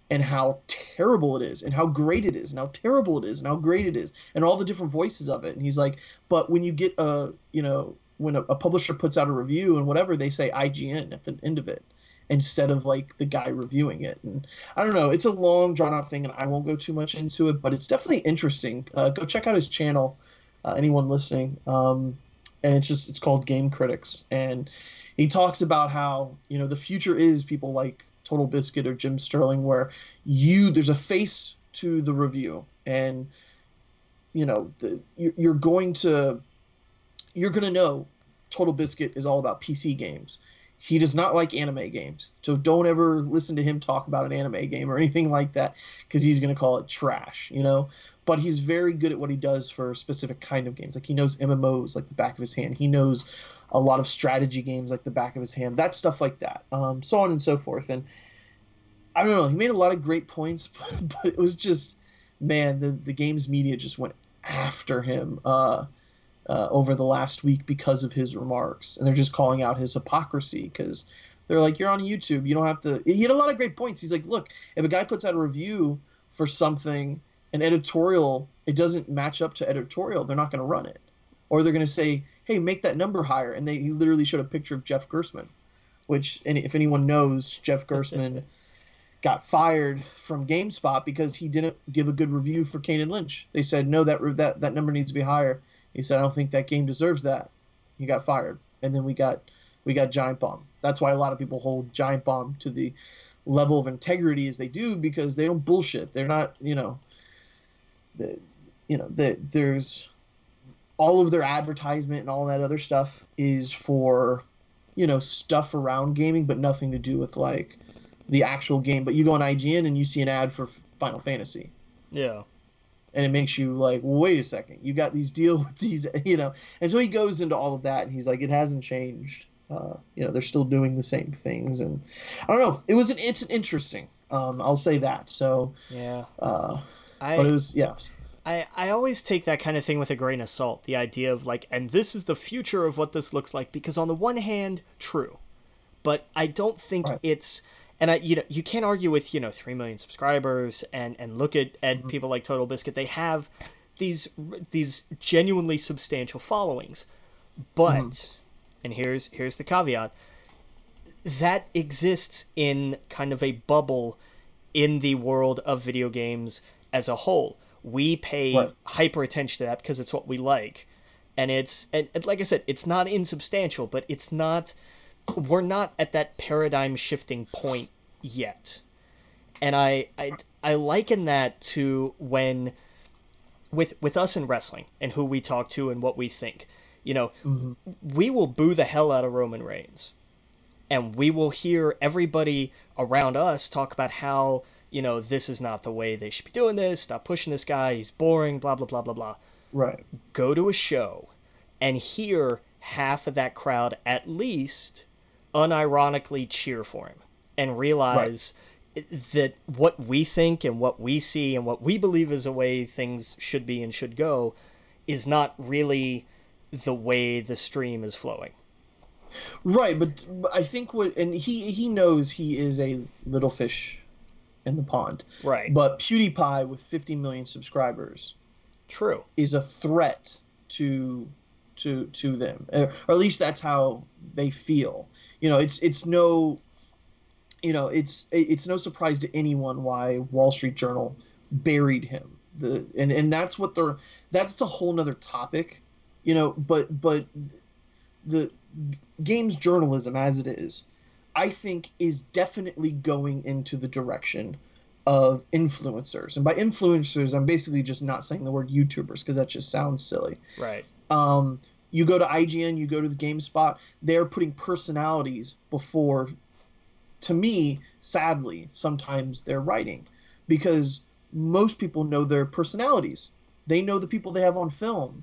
and how terrible it is and how great it is and how terrible it is and how great it is and all the different voices of it. And he's like but when you get a you know when a, a publisher puts out a review and whatever they say IGN at the end of it instead of like the guy reviewing it. And I don't know it's a long drawn out thing and I won't go too much into it but it's definitely interesting. Uh, go check out his channel uh, anyone listening. Um, and it's just it's called Game Critics. And he talks about how you know the future is people like Total Biscuit or Jim Sterling, where you there's a face to the review, and you know the, you're going to you're going to know Total Biscuit is all about PC games. He does not like anime games, so don't ever listen to him talk about an anime game or anything like that, because he's going to call it trash. You know, but he's very good at what he does for specific kind of games. Like he knows MMOs like the back of his hand. He knows a lot of strategy games like the back of his hand, that stuff like that, um, so on and so forth. And I don't know, he made a lot of great points, but, but it was just, man, the the games media just went after him uh, uh, over the last week because of his remarks, and they're just calling out his hypocrisy because they're like, you're on YouTube, you don't have to. He had a lot of great points. He's like, look, if a guy puts out a review for something, an editorial, it doesn't match up to editorial, they're not going to run it, or they're going to say hey, make that number higher. And they he literally showed a picture of Jeff Gerstmann, which, if anyone knows, Jeff Gerstmann got fired from GameSpot because he didn't give a good review for Kane and Lynch. They said, no, that, that, that number needs to be higher. He said, I don't think that game deserves that. He got fired. And then we got, we got Giant Bomb. That's why a lot of people hold Giant Bomb to the level of integrity as they do because they don't bullshit. They're not, you know, the, you know, the, there's all of their advertisement and all that other stuff is for you know stuff around gaming but nothing to do with like the actual game but you go on ign and you see an ad for final fantasy yeah and it makes you like wait a second you got these deal with these you know and so he goes into all of that and he's like it hasn't changed uh, you know they're still doing the same things and i don't know it was an it's interesting um, i'll say that so yeah uh, I, but it was yeah I, I always take that kind of thing with a grain of salt. The idea of like, and this is the future of what this looks like. Because on the one hand, true, but I don't think right. it's. And I, you know, you can't argue with you know three million subscribers and and look at at mm-hmm. people like Total Biscuit. They have these these genuinely substantial followings, but mm-hmm. and here's here's the caveat that exists in kind of a bubble in the world of video games as a whole we pay right. hyper attention to that because it's what we like and it's and, and, like i said it's not insubstantial but it's not we're not at that paradigm shifting point yet and i i, I liken that to when with with us in wrestling and who we talk to and what we think you know mm-hmm. we will boo the hell out of roman reigns and we will hear everybody around us talk about how you know, this is not the way they should be doing this. Stop pushing this guy. He's boring, blah, blah, blah, blah, blah. Right. Go to a show and hear half of that crowd at least unironically cheer for him and realize right. that what we think and what we see and what we believe is the way things should be and should go is not really the way the stream is flowing. Right, but, but I think what and he he knows he is a little fish in the pond. Right. But PewDiePie with 50 million subscribers True. is a threat to to to them, Uh, or at least that's how they feel. You know, it's it's no, you know, it's it's no surprise to anyone why Wall Street Journal buried him. The and and that's what they're that's a whole nother topic, you know. But but the games journalism as it is, I think is definitely going into the direction of influencers. And by influencers, I'm basically just not saying the word YouTubers because that just sounds silly. Right. Um, you go to IGN, you go to the GameSpot, they're putting personalities before, to me, sadly, sometimes they're writing because most people know their personalities. They know the people they have on film.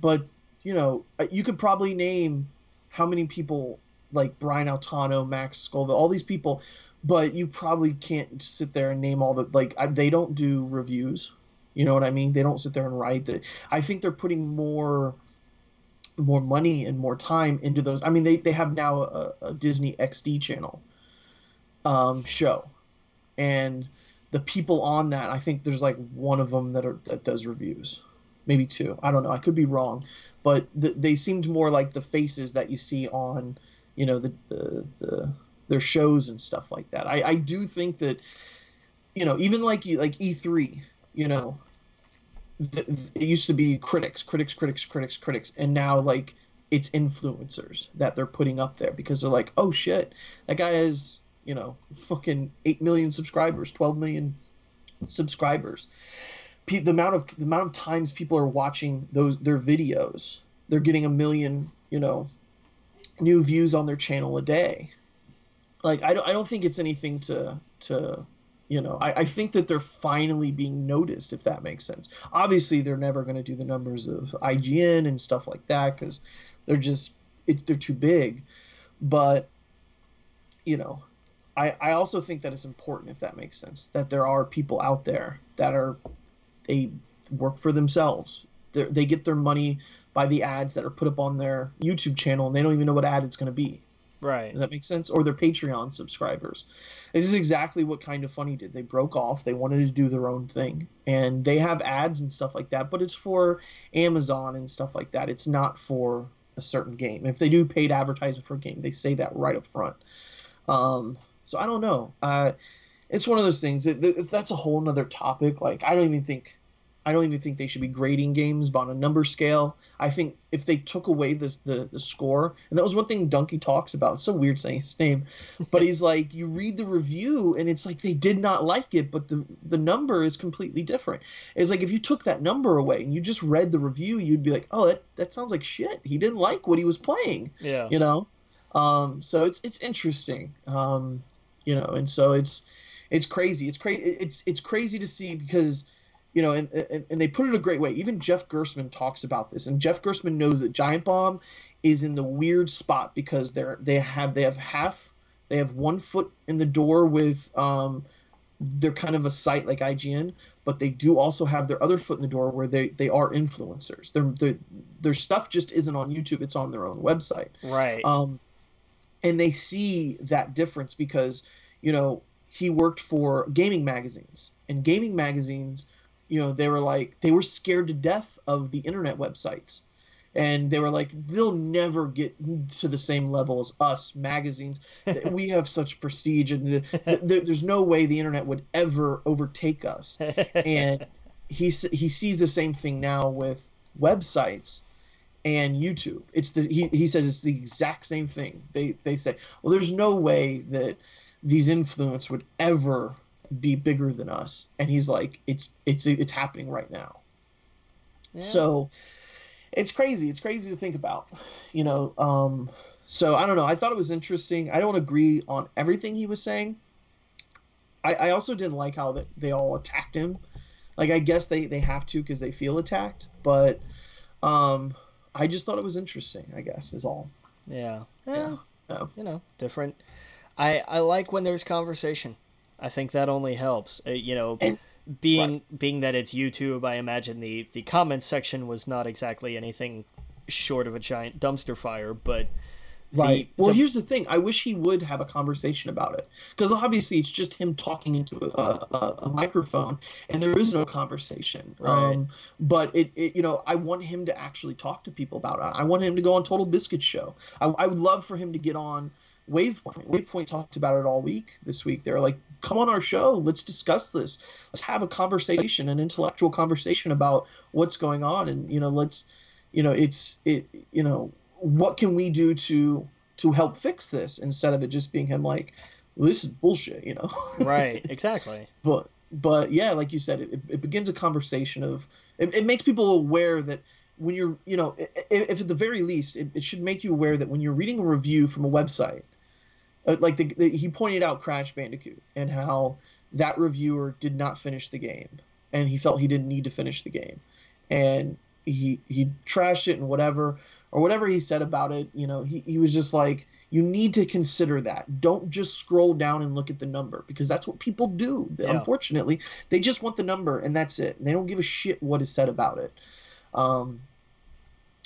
But, you know, uh, you could probably name how many people like Brian Altano, Max Scoville, all these people, but you probably can't sit there and name all the like I, they don't do reviews. You know what I mean? They don't sit there and write I think they're putting more more money and more time into those. I mean, they, they have now a, a Disney XD channel um, show, and the people on that, I think there's like one of them that are that does reviews, maybe two. I don't know. I could be wrong, but the, they seemed more like the faces that you see on, you know, the the, the their shows and stuff like that. I, I do think that, you know, even like you like E3, you know, it used to be critics, critics, critics, critics, critics, and now like it's influencers that they're putting up there because they're like, oh shit, that guy has you know fucking eight million subscribers, twelve million subscribers. The amount of the amount of times people are watching those their videos, they're getting a million, you know, new views on their channel a day. Like I don't I don't think it's anything to to you know I, I think that they're finally being noticed if that makes sense. Obviously they're never going to do the numbers of ign and stuff like that because they're just it's they're too big. But you know I, I also think that it's important if that makes sense that there are people out there that are they work for themselves. They they get their money by the ads that are put up on their youtube channel and they don't even know what ad it's going to be Right. does that make sense? Or their Patreon subscribers. This is exactly what Kind of Funny did. They broke off. They wanted to do their own thing, and they have ads and stuff like that. But it's for Amazon and stuff like that. It's not for a certain game. If they do paid advertising for a game, they say that right up front. Um, so I don't know. Uh, it's one of those things. That, that- that's a whole nother topic. Like I don't even think. I don't even think they should be grading games on a number scale. I think if they took away the, the the score, and that was one thing Dunkey talks about. It's so weird saying his name, but he's like, you read the review and it's like they did not like it, but the the number is completely different. It's like if you took that number away and you just read the review, you'd be like, oh, that that sounds like shit. He didn't like what he was playing Yeah. you know um so it's it's interesting um you know and so it's it's crazy it's crazy it's it's crazy to see because you know and, and and they put it a great way even jeff gerstmann talks about this and jeff gerstmann knows that giant bomb is in the weird spot because they're they have they have half they have one foot in the door with um they're kind of a site like IGN, but they do also have their other foot in the door where they, they are influencers. Their, their their stuff just isn't on YouTube; it's on their own website. Right. Um, and they see that difference because you know he worked for gaming magazines, and gaming magazines, you know, they were like they were scared to death of the internet websites. And they were like, they'll never get to the same level as us magazines. we have such prestige, and the, the, there's no way the internet would ever overtake us. And he he sees the same thing now with websites and YouTube. It's the he, he says it's the exact same thing. They they say, well, there's no way that these influence would ever be bigger than us. And he's like, it's it's it's happening right now. Yeah. So it's crazy. It's crazy to think about, you know. Um, so I don't know. I thought it was interesting. I don't agree on everything he was saying. I, I also didn't like how that they all attacked him. Like I guess they they have to because they feel attacked, but um, I just thought it was interesting. I guess is all. yeah. Yeah. Yeah. Yeah. You know, different. I I like when there's conversation. I think that only helps. Uh, you know, And- being being that it's YouTube, I imagine the the comments section was not exactly anything short of a giant dumpster fire, but Right. The, well, the, here's the thing. I wish he would have a conversation about it because obviously it's just him talking into a, a, a microphone, and there is no conversation. Right. Um, but it, it, you know, I want him to actually talk to people about it. I want him to go on Total Biscuit show. I, I would love for him to get on Waypoint. Waypoint talked about it all week this week. They're like, come on our show. Let's discuss this. Let's have a conversation, an intellectual conversation about what's going on, and you know, let's, you know, it's it, you know what can we do to to help fix this instead of it just being him like well, this is bullshit you know right exactly but but yeah like you said it, it begins a conversation of it, it makes people aware that when you're you know if, if at the very least it, it, should make you aware that when you're reading a review from a website uh, like the, the, he pointed out crash bandicoot and how that reviewer did not finish the game and he felt he didn't need to finish the game and he he trashed it and whatever or whatever he said about it, you know, he, he was just like, you need to consider that. Don't just scroll down and look at the number because that's what people do. Yeah. Unfortunately, they just want the number and that's it. And they don't give a shit what is said about it. Um,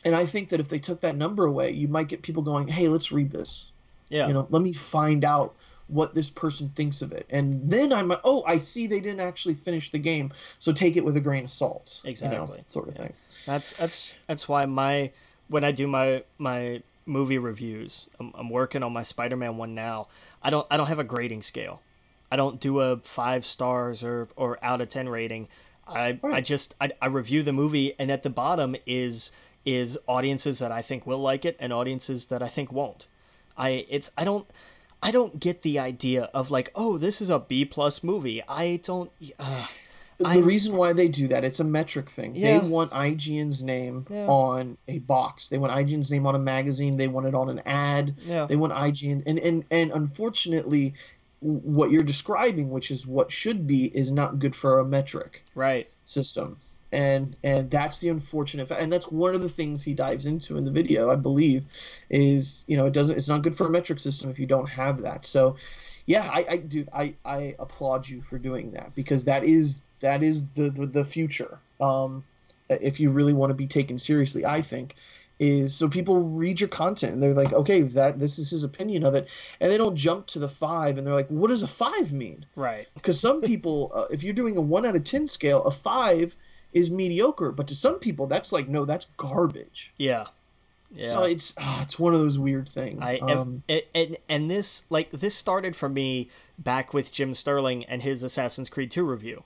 and I think that if they took that number away, you might get people going, "Hey, let's read this." Yeah. You know, let me find out what this person thinks of it, and then I'm like, "Oh, I see they didn't actually finish the game, so take it with a grain of salt." Exactly. You know, sort of yeah. thing. That's that's that's why my when I do my my movie reviews, I'm, I'm working on my Spider-Man one now. I don't I don't have a grading scale. I don't do a five stars or or out of ten rating. I right. I just I, I review the movie, and at the bottom is is audiences that I think will like it and audiences that I think won't. I it's I don't I don't get the idea of like oh this is a B plus movie. I don't. Uh, the I'm, reason why they do that, it's a metric thing. Yeah. They want IGN's name yeah. on a box. They want IGN's name on a magazine. They want it on an ad. Yeah. They want IGN, and and and unfortunately, what you're describing, which is what should be, is not good for a metric right system. And and that's the unfortunate, and that's one of the things he dives into in the video, I believe, is you know it doesn't, it's not good for a metric system if you don't have that. So, yeah, I, I dude, I I applaud you for doing that because that is that is the the, the future. Um, if you really want to be taken seriously, I think is so people read your content and they're like, okay, that this is his opinion of it, and they don't jump to the five and they're like, what does a five mean? Right. Because some people, uh, if you're doing a one out of ten scale, a five is mediocre, but to some people, that's like, no, that's garbage. Yeah. Yeah. So it's oh, it's one of those weird things. I um, and, and and this like this started for me back with Jim Sterling and his Assassin's Creed 2 review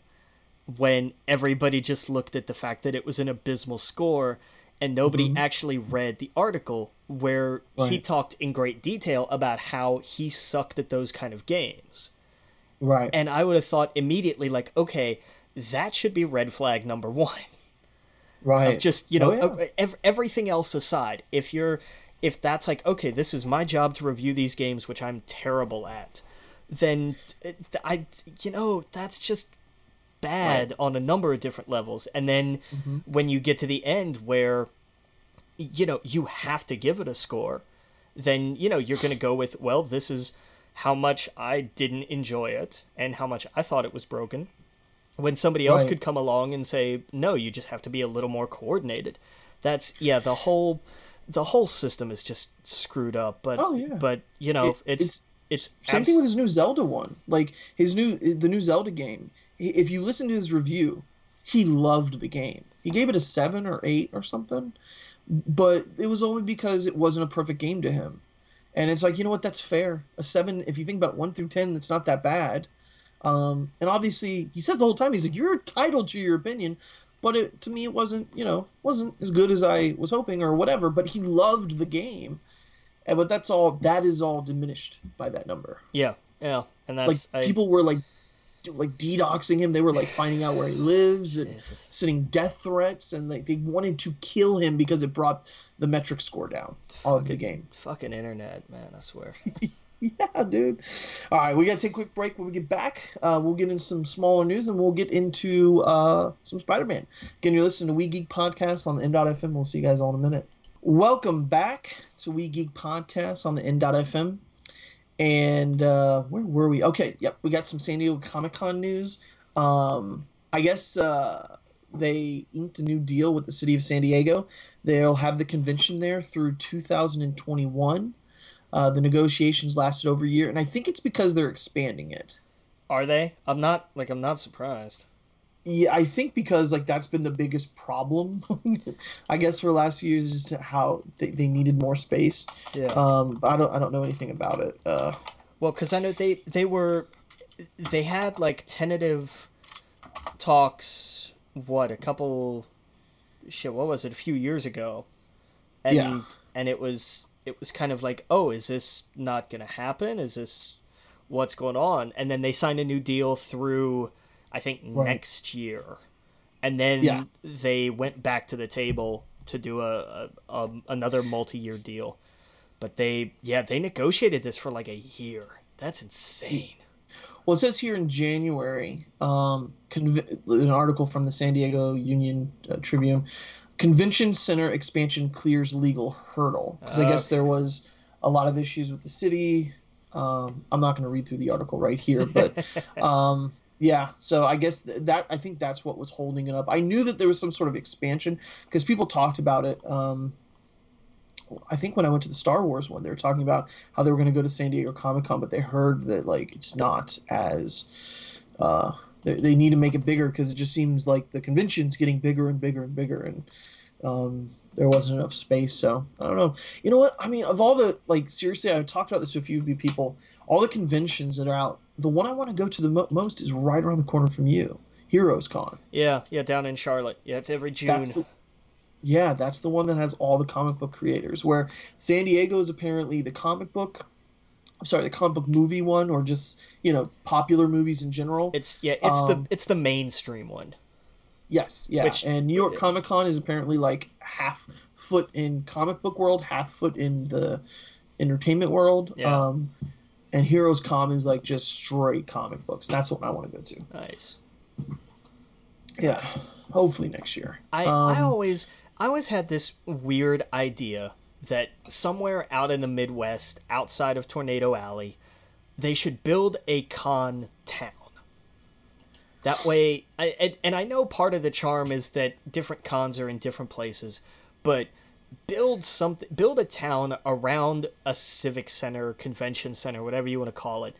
when everybody just looked at the fact that it was an abysmal score and nobody mm-hmm. actually read the article where right. he talked in great detail about how he sucked at those kind of games. Right. And I would have thought immediately like, okay, that should be red flag number 1. Right. Of just, you know, oh, yeah. ev- everything else aside, if you're if that's like, okay, this is my job to review these games which I'm terrible at, then I you know, that's just bad right. on a number of different levels. And then mm-hmm. when you get to the end where you know, you have to give it a score, then you know, you're going to go with, well, this is how much I didn't enjoy it and how much I thought it was broken. When somebody else right. could come along and say, "No, you just have to be a little more coordinated." That's yeah, the whole the whole system is just screwed up, but oh, yeah. but you know, it, it's it's, it's same abs- thing with his new Zelda one. Like his new the new Zelda game if you listen to his review, he loved the game. He gave it a seven or eight or something, but it was only because it wasn't a perfect game to him. And it's like, you know what? That's fair. A seven, if you think about one through ten, that's not that bad. Um, and obviously, he says the whole time, he's like, you're entitled to your opinion. But it, to me, it wasn't, you know, wasn't as good as I was hoping or whatever. But he loved the game, and but that's all. That is all diminished by that number. Yeah, yeah, and that's like I... people were like like DDoSing him. They were like finding out where he lives and Jesus. sending death threats, and like they wanted to kill him because it brought the metric score down fucking, of the game. Fucking internet, man! I swear. yeah, dude. All right, we gotta take a quick break. When we get back, uh, we'll get into some smaller news and we'll get into uh, some Spider-Man. Again, you're listening to We Geek Podcast on the N.FM. We'll see you guys all in a minute. Welcome back to We Geek Podcast on the N.FM. And uh, where were we? Okay, yep, we got some San Diego Comic Con news. Um, I guess uh, they inked a new deal with the city of San Diego. They'll have the convention there through 2021. Uh, the negotiations lasted over a year, and I think it's because they're expanding it. Are they? I'm not like I'm not surprised. Yeah, I think because like that's been the biggest problem, I guess for the last few years is to how they, they needed more space. Yeah. Um, but I don't I don't know anything about it. Uh, Well, because I know they they were they had like tentative talks. What a couple shit. What was it? A few years ago, and Yeah. and it was it was kind of like, oh, is this not gonna happen? Is this what's going on? And then they signed a new deal through, I think Right. next year, and then Yeah. they went back to the table to do a, a, a another multi-year deal. But they, yeah, they negotiated this for like a year. That's insane. Well, it says here in January, um, conv- an article from the San Diego Union uh, Tribune, convention center expansion clears legal hurdle because I guess there was a lot of issues with the city. Um, I'm not going to read through the article right here, but um, yeah. So I guess th- that I think that's what was holding it up. I knew that there was some sort of expansion because people talked about it. Um, I think when I went to the Star Wars one, they were talking about how they were going to go to San Diego Comic Con, but they heard that like it's not as uh, they, they need to make it bigger because it just seems like the convention's getting bigger and bigger and bigger, and um, there wasn't enough space. So I don't know. You know what? I mean, of all the like seriously, I've talked about this to a few people. All the conventions that are out, the one I want to go to the mo- most is right around the corner from you, Heroes Con. Yeah, yeah, down in Charlotte. Yeah, it's every June. That's the, yeah, that's the one that has all the comic book creators. Where San Diego is apparently the comic book. I'm sorry, the comic book movie one, or just you know popular movies in general. It's yeah, it's Um, the it's the mainstream one. yes, yeah. which- and New York Comic Con is apparently like half foot in comic book world, half foot in the entertainment world. Yeah. Um, and Heroes Con is like just straight comic books. That's what I want to go to. Nice. Yeah, hopefully next year. I Um, I always I always had this weird idea that somewhere out in the Midwest, outside of Tornado Alley, they should build a con town. That way, I, and, and I know part of the charm is that different cons are in different places, but build something, build a town around a civic center, convention center, whatever you want to call it,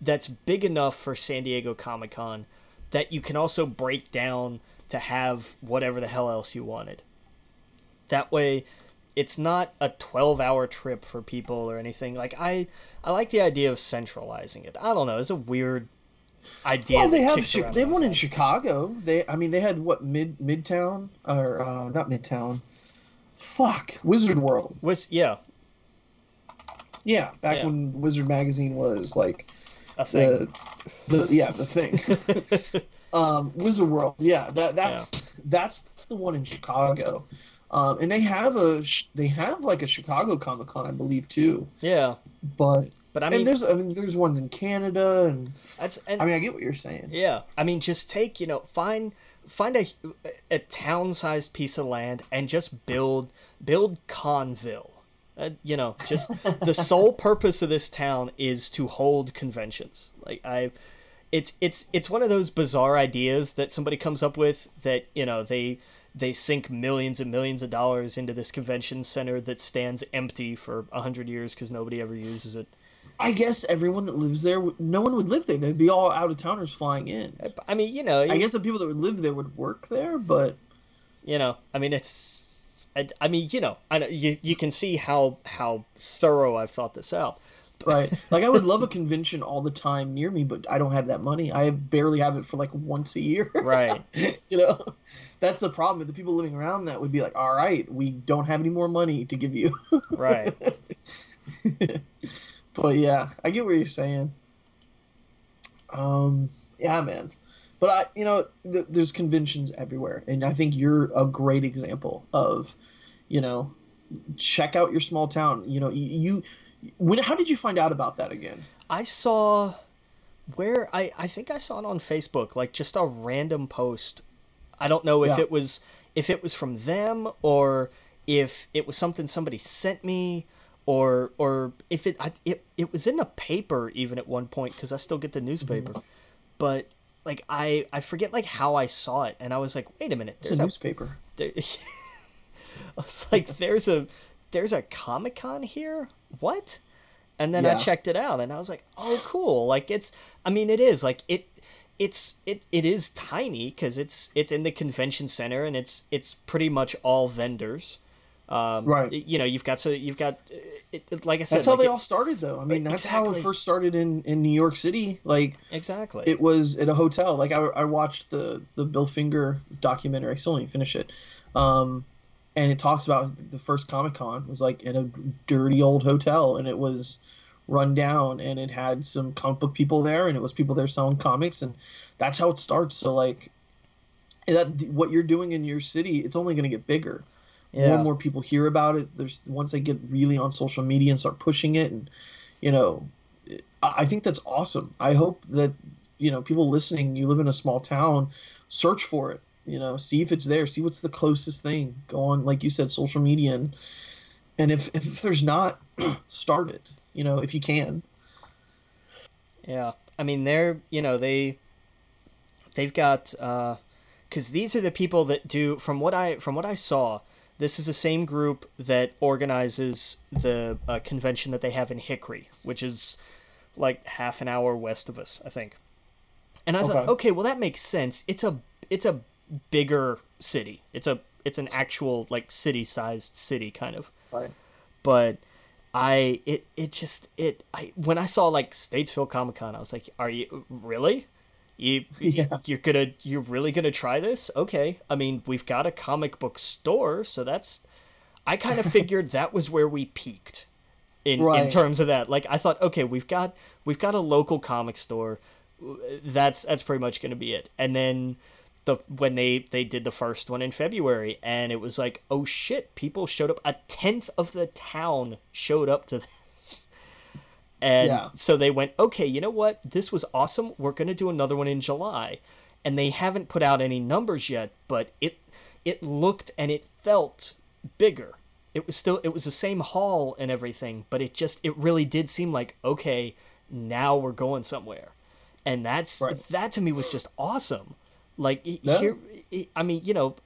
that's big enough for San Diego Comic Con that you can also break down to have whatever the hell else you wanted. That way, it's not a 12 hour trip for people or anything. Like, I, I like the idea of centralizing it. I don't know. It's a weird idea. Well, they have Chi- they have one in. Chicago. They I mean they had what mid Midtown or uh, not Midtown. Fuck Wizard World. Was yeah, Yeah, back Yeah. when Wizard magazine was like a thing. the, the yeah the thing. um, Wizard World. Yeah, that that's that's that's the one in Chicago. Um, and they have a they have like a Chicago Comic Con I believe too. yeah, But but I mean, there's I mean there's ones in Canada and that's and I mean I get what you're saying. Yeah, I mean, just take you know, find find a a town-sized piece of land and just build build Conville. Uh, you know, just the sole purpose of this town is to hold conventions. Like I, it's it's it's one of those bizarre ideas that somebody comes up with that you know they they sink millions and millions of dollars into this convention center that stands empty for a hundred years because nobody ever uses it. I guess everyone that lives there, no one would live there. They'd be all out of towners flying in. I mean, you know, I guess the people that would live there would work there, but you know i mean it's i, I mean you know i know you, you can see how how thorough i've thought this out right. Like I would love a convention all the time near me, but I don't have that money. I barely have it for like once a year. right you know, that's the problem. The people living around that would be like, "All right, we don't have any more money to give you." right but yeah, I get what you're saying. Um, yeah, man. But I, you know, th- there's conventions everywhere, and I think you're a great example of, you know, check out your small town. You know, y- you, when, how did you find out about that again? i saw where i i think i saw it on facebook like just a random post i don't know if Yeah. it was if it was from them or if it was something somebody sent me or or if it I, it, it was in the paper even at one point because i still get the mm-hmm. newspaper but like i i forget like how i saw it and i was like wait a minute It's there's a a newspaper. there, I was like, "There's a there's a Comic Con here? What?" and then I checked it out, and I was like, "Oh, cool!" Like it's, I mean, it is like it, it's it it is tiny because it's it's in the convention center, and it's it's pretty much all vendors. Um, Right. You know, you've got so you've got, it, it- like I said, That's how like they it- all started, though. I mean, that's how it first started in in New York City. Like exactly. it was at a hotel. Like I, I watched the the Bill Finger documentary. I still didn't finish it. Um, and it talks about the first Comic Con was like in a dirty old hotel, and it was run down, and it had some comic book people there, and it was people there selling comics, and that's how it starts. So like, that what you're doing in your city, it's only going to get bigger. More and more people hear about it. There's once they get really on social media and start pushing it, and you know, I I think that's awesome. I hope that you know people listening. You live in a small town, search for it. You know, see if it's there. See what's the closest thing. Go on, like you said, social media, and and if if there's not, start it. You know, if you can. Yeah, I mean they're you know they they've got because these are the people that do from what I from what I saw. This is the same group that organizes the uh, convention that they have in Hickory, which is like half an hour west of us, I think. And I thought, Okay. okay, well that makes sense. It's a it's a bigger city. It's a it's an actual like city sized city kind of Right. but I it it just it I when I saw like Statesville Comic Con, I was like, "Are you really? You Yeah. you're gonna you're really gonna try this? Okay. I mean, we've got a comic book store, so that's. I kind of figured that was where we peaked, in in terms of that. Like I thought, okay, we've got we've got a local comic store. That's that's pretty much gonna be it. And then the when they they did the first one in February, and it was like, oh shit, people showed up. A tenth of the town showed up to this, and Yeah. so they went, okay, you know what? This was awesome. We're gonna do another one in July, and they haven't put out any numbers yet, but it it looked and it felt bigger. It was still it was the same hall and everything, but it just it really did seem like okay, now we're going somewhere, and that's Right. that to me was just awesome. Like Yeah. here, I- I mean, you know,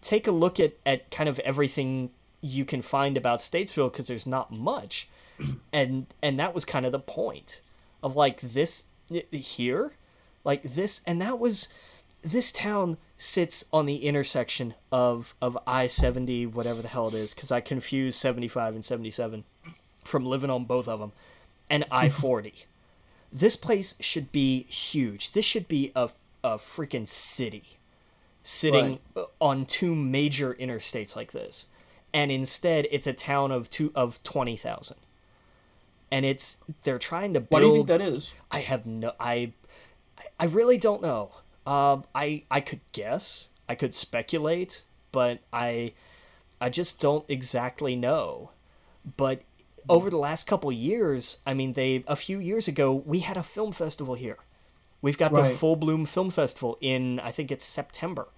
take a look at at kind of everything you can find about Statesville because there's not much, and and that was kind of the point of like this here, like this, and that was this town sits on the intersection of of I seventy whatever the hell it is because I confuse seventy five and seventy seven from living on both of them, and I forty. this place should be huge. This should be a a freaking city, sitting on two major interstates like this, and instead it's a town of two of twenty thousand. And it's they're trying to build. Why do you think that is? I have no I I really don't know. Um I I could guess, I could speculate, but I I just don't exactly know. But over the last couple years, I mean they a few years ago we had a film festival here. We've got the Full Bloom Film Festival in I think it's September.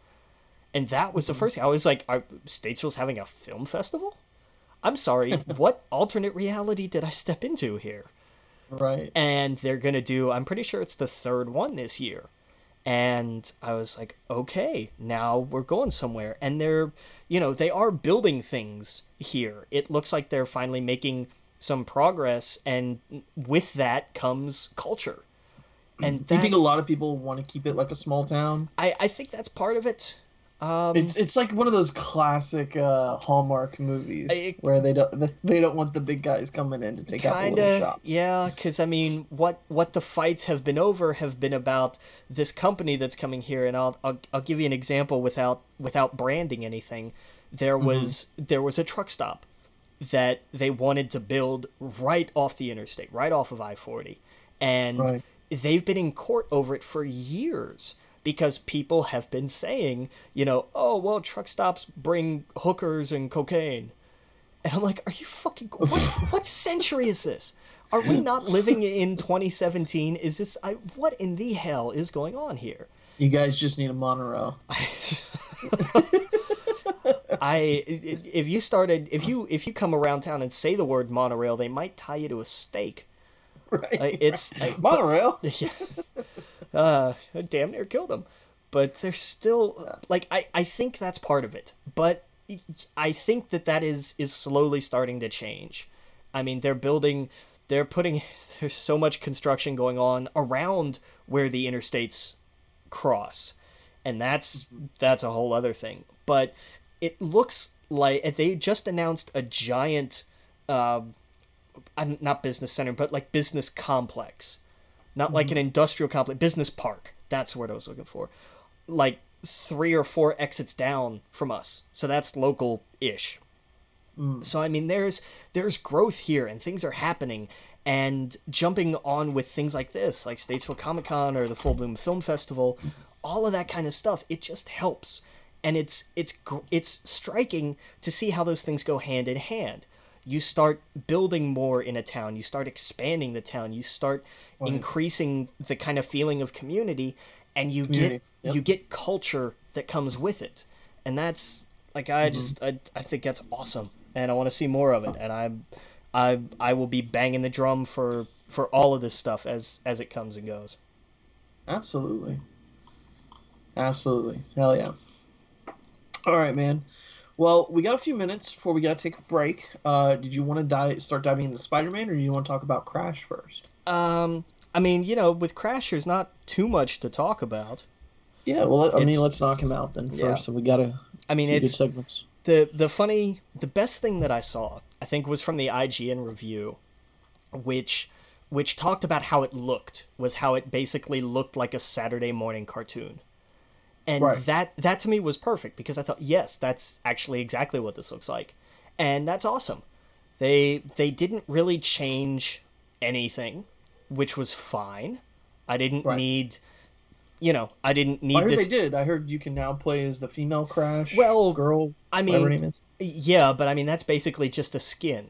And that was the first I was like are Statesville's having a film festival? I'm sorry, what alternate reality did I step into here? Right. and they're gonna do i'm pretty sure it's the third one this year and i was like okay now we're going somewhere and they're you know they are building things here it looks like they're finally making some progress and with that comes culture and Do you think a lot of people want to keep it like a small town? I, I think that's part of it um It's it's like one of those classic uh, Hallmark movies I- where they don't they don't want the big guys coming in to take out the little shops. yeah because i mean what what the fights have been over have been about this company that's coming here and i'll i'll, I'll give you an example without without branding anything there Mm-hmm. was there was a truck stop that they wanted to build right off the interstate right off of i-40 and Right. They've been in court over it for years because people have been saying you know oh well truck stops bring hookers and cocaine and I'm like, are you fucking what? what century is this? Are we not living in 2017? Is this I, what in the hell is going on here? You guys just need a monorail. I if you started if you if you come around town and say the word monorail, they might tie you to a stake. Right. Uh, it's but- monorail. yeah, uh, I damn near killed him. But there's still like I I think that's part of it. But I think that that is is slowly starting to change. I mean, they're building they're putting there's so much construction going on around where the interstates cross and that's that's a whole other thing but it looks like they just announced a giant not business center but like business complex. Not like an mm-hmm. industrial complex business park. That's what i was looking for. Like three or four exits down from us. So that's local ish mm. so I mean, there's there's growth here, and things are happening, and jumping on with things like this, like Statesville Comic Con or the Full Bloom Film Festival, all of that kind of stuff, it just helps, and it's it's it's striking to see how those things go hand in hand. You start building more in a town, you start expanding the town, you start increasing the kind of feeling of community, and you Community, get yep. you get culture that comes with it, and that's like I mm-hmm. just I, I think that's awesome, and I want to see more of it, and I'm I I will be banging the drum for for all of this stuff as as it comes and goes. Absolutely. Absolutely. Hell yeah. All right, man. Well, we got a few minutes before we got to take a break. Uh, did you want to dive, start diving into Spider-Man, or do you want to talk about Crash first? Um, I mean, you know, with Crash, there's not too much to talk about. Yeah. Well, I mean, let's knock him out then first. Yeah. So we got to I mean, it's segments. the the funny the best thing that I saw I think was from the IGN review which which talked about how it looked was how it basically looked like a Saturday morning cartoon. And Right. that that to me was perfect because I thought yes that's actually exactly what this looks like. And that's awesome. They they didn't really change anything which was fine. I didn't Right. need you know, I didn't need I heard this they did. I heard you can now play as the female Crash. Well, girl. I whatever mean. Yeah, but I mean that's basically just a skin.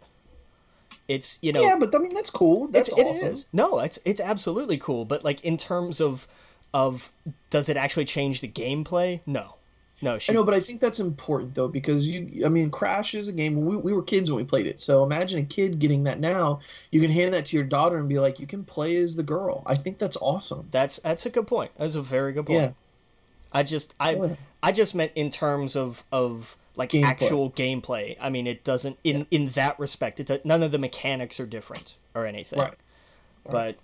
It's you know Yeah, but I mean that's cool. That's it's, awesome. is. No, it's it's absolutely cool, but like in terms of of does it actually change the gameplay? No. No, she I know, but I think that's important though because you. I mean, Crash is a game. We, we were kids when we played it, so imagine a kid getting that now. You can hand that to your daughter and be like, you can play as the girl. I think that's awesome. that's that's a good point. That's a very good point. Yeah. I just I Oh, yeah. I just meant in terms of of like Gameplay. actual gameplay. I mean, it doesn't in in that respect. It none of the mechanics are different or anything. Right. But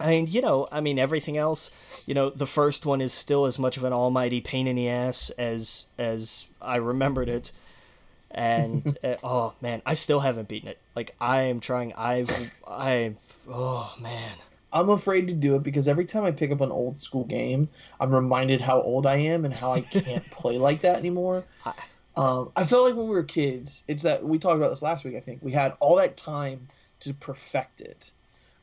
I mean, you know, I mean everything else. You know, the first one is still as much of an almighty pain in the ass as as I remembered it. And uh, oh man, I still haven't beaten it. Like I am trying. I've I oh man. I'm afraid to do it because every time I pick up an old school game, I'm reminded how old I am and how I can't play like that anymore. I- Um, I felt like when we were kids, it's that we talked about this last week. I think we had all that time to perfect it,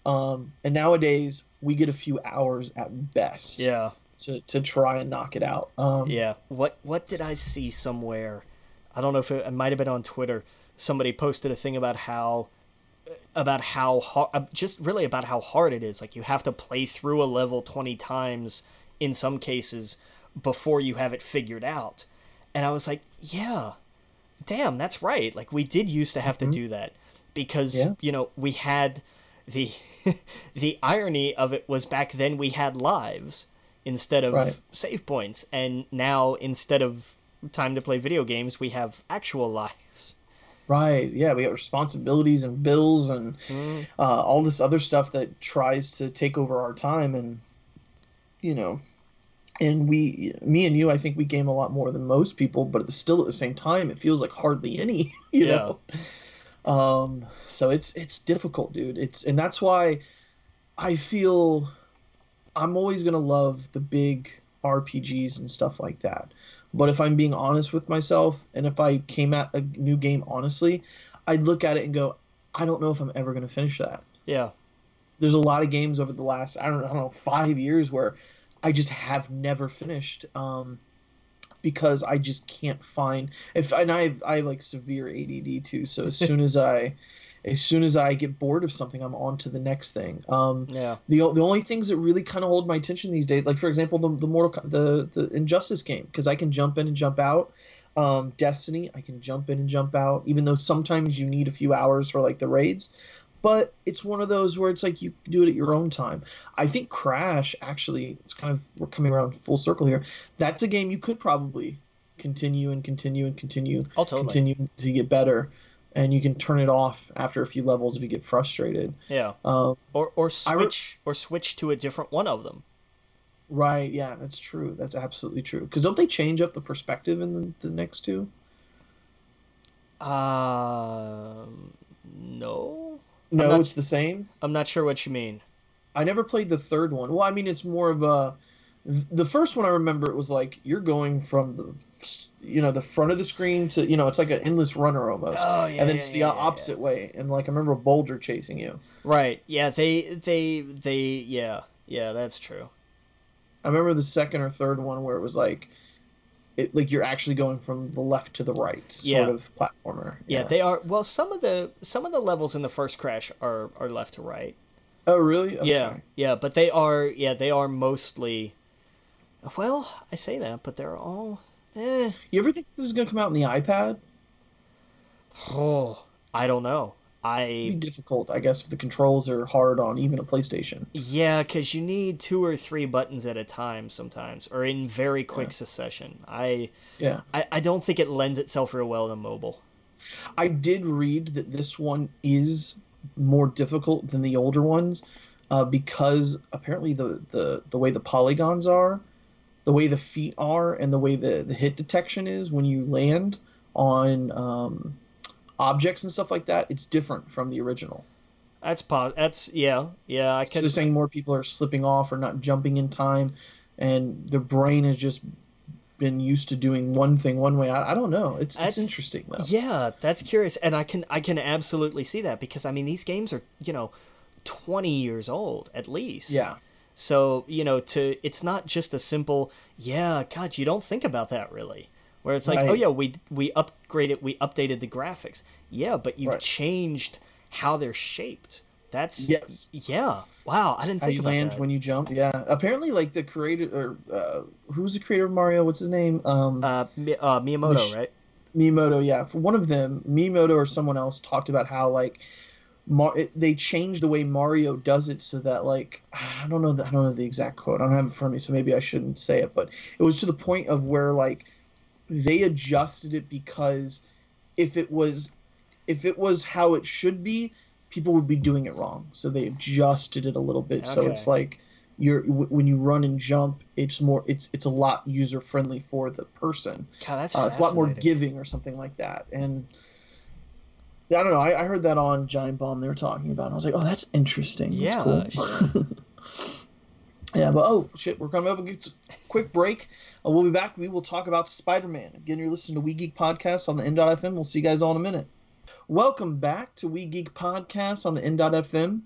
um, and nowadays we get a few hours at best Yeah. to, to try and knock it out. Um, Yeah. What what did I see somewhere? I don't know if it, it might have been on Twitter. Somebody posted a thing about how about how hard just really about how hard it is. Like you have to play through a level 20 times in some cases before you have it figured out. And I was like, yeah. Damn, that's right. Like we did used to have to do that because, Yeah. you know, we had the the irony of it was back then we had lives instead of Right. save points and now instead of time to play video games we have actual lives Right. Yeah, we got responsibilities and bills and uh, all this other stuff that tries to take over our time, and you know, and we, me and you, I think we game a lot more than most people, but still at the same time, it feels like hardly any. You Yeah. know. Um. So it's it's difficult, dude. It's and that's why I feel I'm always gonna love the big RPGs and stuff like that. But if I'm being honest with myself, and if I came at a new game honestly, I'd look at it and go, I don't know if I'm ever going to finish that. yeah There's a lot of games over the last, I don't, I don't know, five years where I just have never finished um, because I just can't find. If and I have, I have like severe ADD too, so as soon as I, as soon as I get bored of something, I'm on to the next thing. Um, yeah the the only things that really kind of hold my attention these days, like for example, the the Mortal the the Injustice game, because I can jump in and jump out. Um, Destiny, I can jump in and jump out, even though sometimes you need a few hours for like the raids. But it's one of those where it's like you do it at your own time. I think Crash actually, it's kind of we're coming around full circle here. That's a game you could probably continue and continue and continue oh totally continue to get better and you can turn it off after a few levels if you get frustrated. Yeah. Um, Or or I re- switch or switch to a different one of them. right? Yeah, that's true. That's absolutely true. Because don't they change up the perspective in the, the next two? Um, no. No, not- it's the same. I'm not sure what you mean. I never played the third one. Well, I mean, it's more of a. The first one I remember it was like you're going from the, you know, the front of the screen to you know it's like an endless runner almost, Oh, yeah, and then yeah, it's the yeah, yeah, opposite way. And like I remember a boulder chasing you. Right. Yeah, they they they yeah. Yeah, that's true. I remember the second or third one where it was like, it like you're actually going from the left to the right, sort Yeah. of platformer. Yeah, they are well some of the some of the levels in the first crash are are left to right. Oh really? Okay. Yeah. Yeah, but they are yeah, they are mostly well, I say that, but they're all eh You ever think this is gonna come out on the iPad? oh, I don't know. I difficult, I guess, if the controls are hard on even a PlayStation. yeah, cuz you need two or three buttons at a time sometimes or in very quick succession. I, Yeah. I I don't think it lends itself real well to mobile. I did read that this one is more difficult than the older ones uh, because apparently the, the, the way the polygons are, the way the feet are, and the way the, the hit detection is when you land on um, objects and stuff like that, it's different from the original. That's pos- that's yeah. Yeah, I So can they're saying more people are slipping off or not jumping in time, and their brain has just been used to doing one thing one way. I, I don't know. It's, That's- it's interesting though. Yeah, that's curious, and I can I can absolutely see that because I mean these games are you know twenty years old at least. Yeah. So you know to it's not just a simple yeah God you don't think about that really where it's like Right. oh yeah we we upgraded we updated the graphics yeah but you've Right. changed how they're shaped. That's Yes. yeah wow I didn't how think you about land that. when you jump. Yeah, apparently, like the creator or uh, who's the creator of Mario? What's his name? Um, uh, Mi- uh Miyamoto Mich- right Miyamoto. Yeah, for one of them, Miyamoto or someone else talked about how like. Mar- it, they changed the way Mario does it so that like I don't know the, I don't know the exact quote I don't have it for me so maybe I shouldn't say it but it was to the point of where like they adjusted it because if it was if it was how it should be people would be doing it wrong so they adjusted it a little bit so it's like you're w- when you run and jump it's more it's it's a lot user friendly for the person God that's uh, it's a lot more giving or something like that and I don't know. I, I heard that on Giant Bomb they were talking about. And I was like, oh, that's interesting. That's Yeah. cool. yeah, but oh shit, we're coming up against a quick break. Uh, we'll be back. We will talk about Spider Man. Again, you're listening to We Geek Podcast on the N.FM. We'll see you guys all in a minute. Welcome back to We Geek Podcast on the N.FM.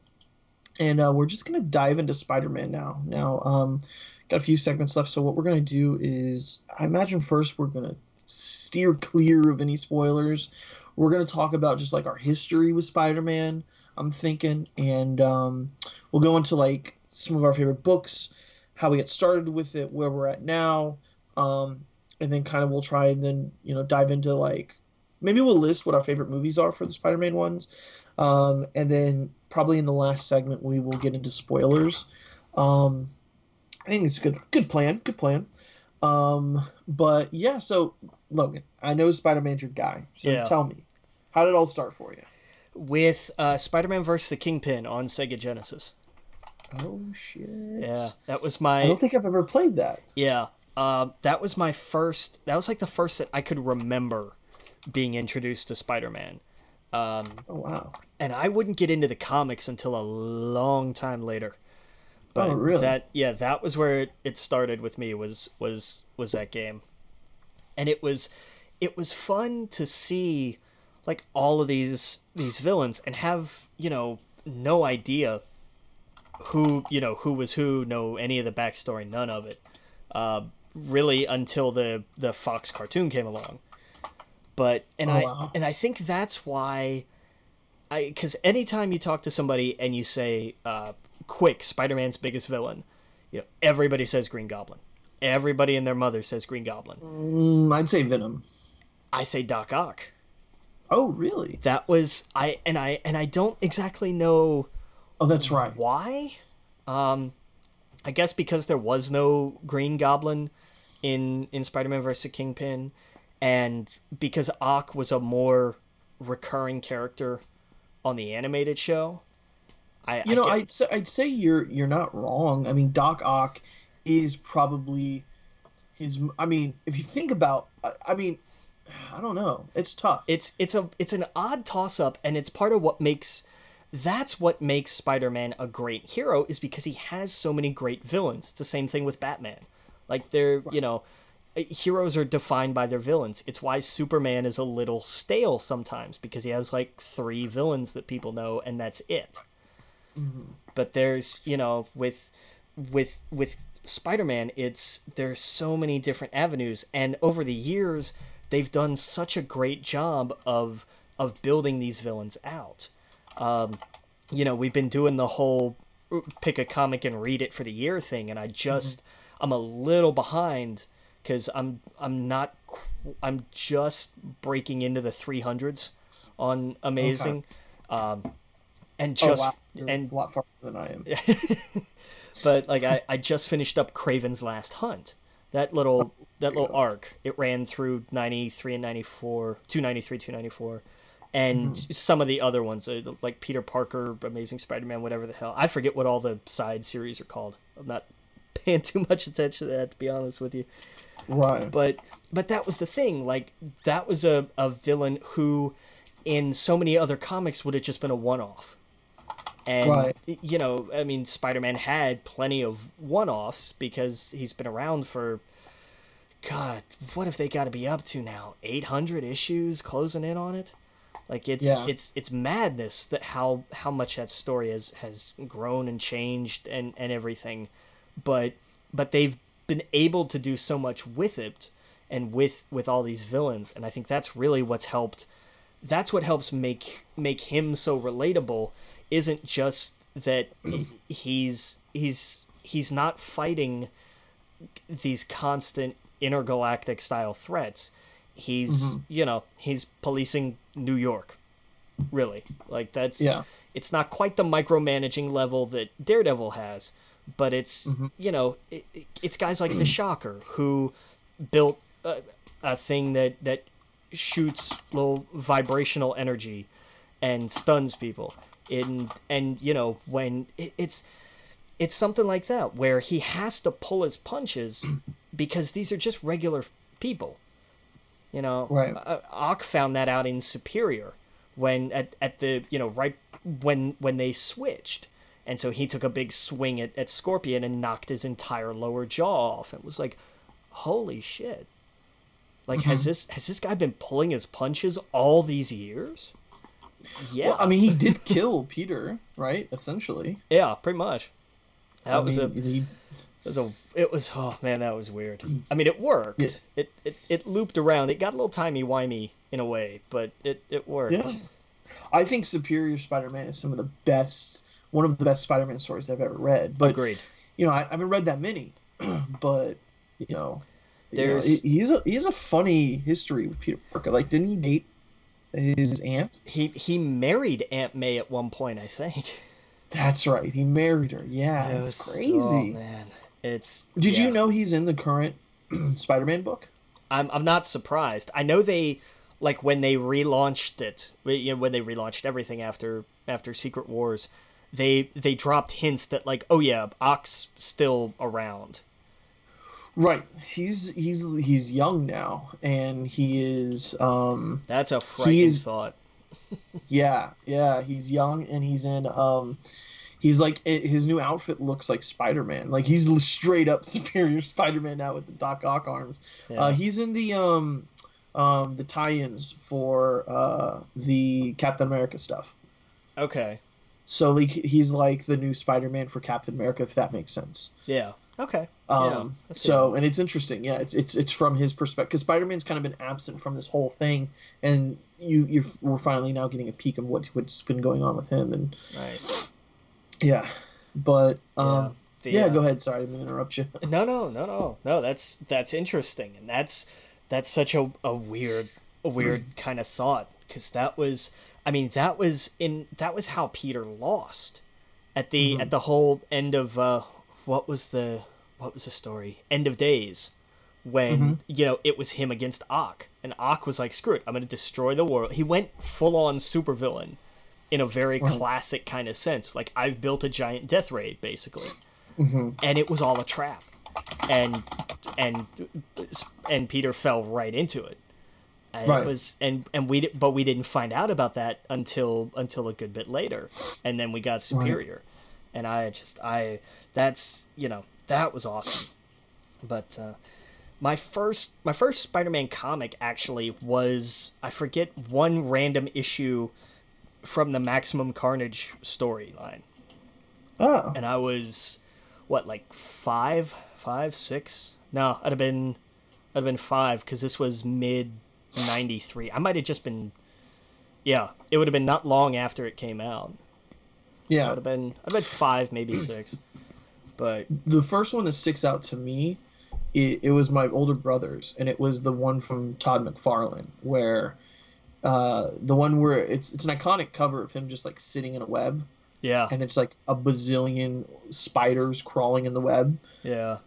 And uh, we're just going to dive into Spider Man now. Now, um, got a few segments left. So, what we're going to do is, I imagine first we're going to steer clear of any spoilers. We're going to talk about just like our history with Spider Man, I'm thinking. And um, we'll go into like some of our favorite books, how we get started with it, where we're at now. Um, and then kind of we'll try and then, you know, dive into like maybe we'll list what our favorite movies are for the Spider Man ones. Um, and then probably in the last segment we will get into spoilers. Um, I think it's a good good plan. Good plan. Um, but yeah, so Logan, I know Spider Man's your guy. So Yeah. tell me, how did it all start for you? with uh, Spider-Man versus the Kingpin on Sega Genesis. Oh shit. Yeah, that was my. I don't think I've ever played that. yeah. Uh, that was my first. That was like the first that I could remember being introduced to Spider-Man. Um, Oh wow. and I wouldn't get into the comics until a long time later. But Oh, really? that yeah, that was where it, it started with me was was was that game. And it was it was fun to see like all of these these villains and have, you know, no idea who, you know, who was who, know any of the backstory, none of it. Uh, really until the the Fox cartoon came along. But and Oh, I wow. and I think that's why I because anytime you talk to somebody and you say, uh, "Quick, Spider-Man's biggest villain," you know, everybody says Green Goblin. Everybody and their mother says Green Goblin. Mm, I'd say Venom. I say Doc Ock. Oh really? That was I and I and I don't exactly know Oh, that's right. why. Um, I guess because there was no Green Goblin in in Spider-Man vs. Kingpin, and because Ock was a more recurring character on the animated show. I You know, I I'd say, I'd say you're you're not wrong. I mean, Doc Ock is probably his. I mean, if you think about, I, I mean, I don't know. It's tough. it's it's a it's an odd toss up, and it's part of what makes that's what makes Spider-Man a great hero is because he has so many great villains. It's the same thing with Batman. Like they're, you know, eh, heroes are defined by their villains. It's why Superman is a little stale sometimes because he has like three villains that people know and that's it. Mm-hmm. But there's, you know, with with with Spider-Man, it's there's so many different avenues and over the years they've done such a great job of of building these villains out you know, we've been doing the whole pick a comic and read it for the year thing, and I just I'm a little behind because I'm I'm not I'm just breaking into the 300s on Amazing, um, and oh just wow, you're and a lot farther than I am. but like I, I just finished up Kraven's Last Hunt. That little that little arc it ran through 93 and 94 293 294 and some of the other ones uh, like Peter Parker Amazing Spider-Man whatever the hell. I forget what all the side series are called. I'm not paying too much attention to that to be honest with you. Right. but but that was the thing like that was a, a villain who in so many other comics would have just been a one-off. And Right. you know i mean spider-man had plenty of one-offs because he's been around for god what have they got to be up to now? 800 issues closing in on it like it's Yeah. it's it's madness that how how much that story has has grown and changed and and everything. But but they've been able to do so much with it and with with all these villains. And i think that's really what's helped that's what helps make make him so relatable isn't just that he's he's he's not fighting these constant intergalactic style threats he's mm-hmm. you know he's policing new york really. Like that's Yeah. it's not quite the micromanaging level that daredevil has but it's mm-hmm. you know it- it's guys like the shocker who built a, a thing that that shoots little vibrational energy and stuns people. And and you know when it, it's it's something like that where he has to pull his punches because these are just regular people you know Right. uh, Ock found that out in superior when at, at the you know right when when they switched and so he took a big swing at, at scorpion and knocked his entire lower jaw off and was like holy shit like has this has this guy been pulling his punches all these years yeah Well, I mean, he did kill Peter, right? Essentially. yeah pretty much that I was mean, a he, It was a. It was. Oh man, that was weird. I mean, it worked. Yeah. It, it it looped around. It got a little timey wimey in a way, but it it worked. Yeah. I think Superior Spider-Man is some of the best, one of the best Spider-Man stories I've ever read. But Agreed. you know, I, I haven't read that many, but you know, you know, There's- he- he's a he has a funny history with Peter Parker. Like, didn't he date his aunt? He he married Aunt May at one point, I think. That's right. He married her. Yeah, It was- oh, crazy. Oh man, it's. Did yeah. you know he's in the current Spider-Man book? I'm I'm not surprised. I know they like when they relaunched it. You know, when they relaunched everything after after Secret Wars, they they dropped hints that like, oh yeah, Ock's still around. Right. He's he's he's young now, and he is um That's a frightening is- thought. yeah yeah he's young and he's in um he's like his new outfit looks like Spider-Man. Like he's straight up superior Spider-Man now with the Doc Ock arms. Yeah. Uh, he's in the um um the tie-ins for uh the Captain America stuff. okay. So like he's like the new Spider-Man for Captain America, if that makes sense. Yeah. Okay. Um, yeah. So and it's interesting, yeah. It's it's it's from his perspective because Spider-Man's kind of been absent from this whole thing, and you you we're finally now getting a peek of what what's been going on with him, and nice. Yeah, but um, The, yeah, uh, go ahead. Sorry, I'm gonna interrupt you. No, no, no, no, no. That's that's interesting, and that's that's such a, a weird a weird kind of thought because that was, I mean, that was in that was how Peter lost at the Mm-hmm. at the whole end of uh, what was the what was the story? End of days, when Mm-hmm. you know it was him against Ock, and Ock was like, "Screw it, I'm going to destroy the world." He went full on supervillain in a very classic kind of sense. Like I've built a giant death raid, basically, and it was all a trap, and and and Peter fell right into it. And Right. it was and and we but we didn't find out about that until until a good bit later, and then we got Superior, and I just I that's you know that was awesome, but. uh my first my first Spider-Man comic actually was I forget one random issue from the Maximum Carnage storyline, Oh, and I was what like five, five, six? No, I'd have been I'd have been five because this was mid '93. I might have just been yeah. It would have been not long after it came out. yeah. So I'd have been I'd been five, maybe six. But the first one that sticks out to me it, it was my older brother's and it was the one from todd mcfarlane where uh, the one where it's it's an iconic cover of him just like sitting in a web. Yeah, and it's like a bazillion spiders crawling in the web. Yeah,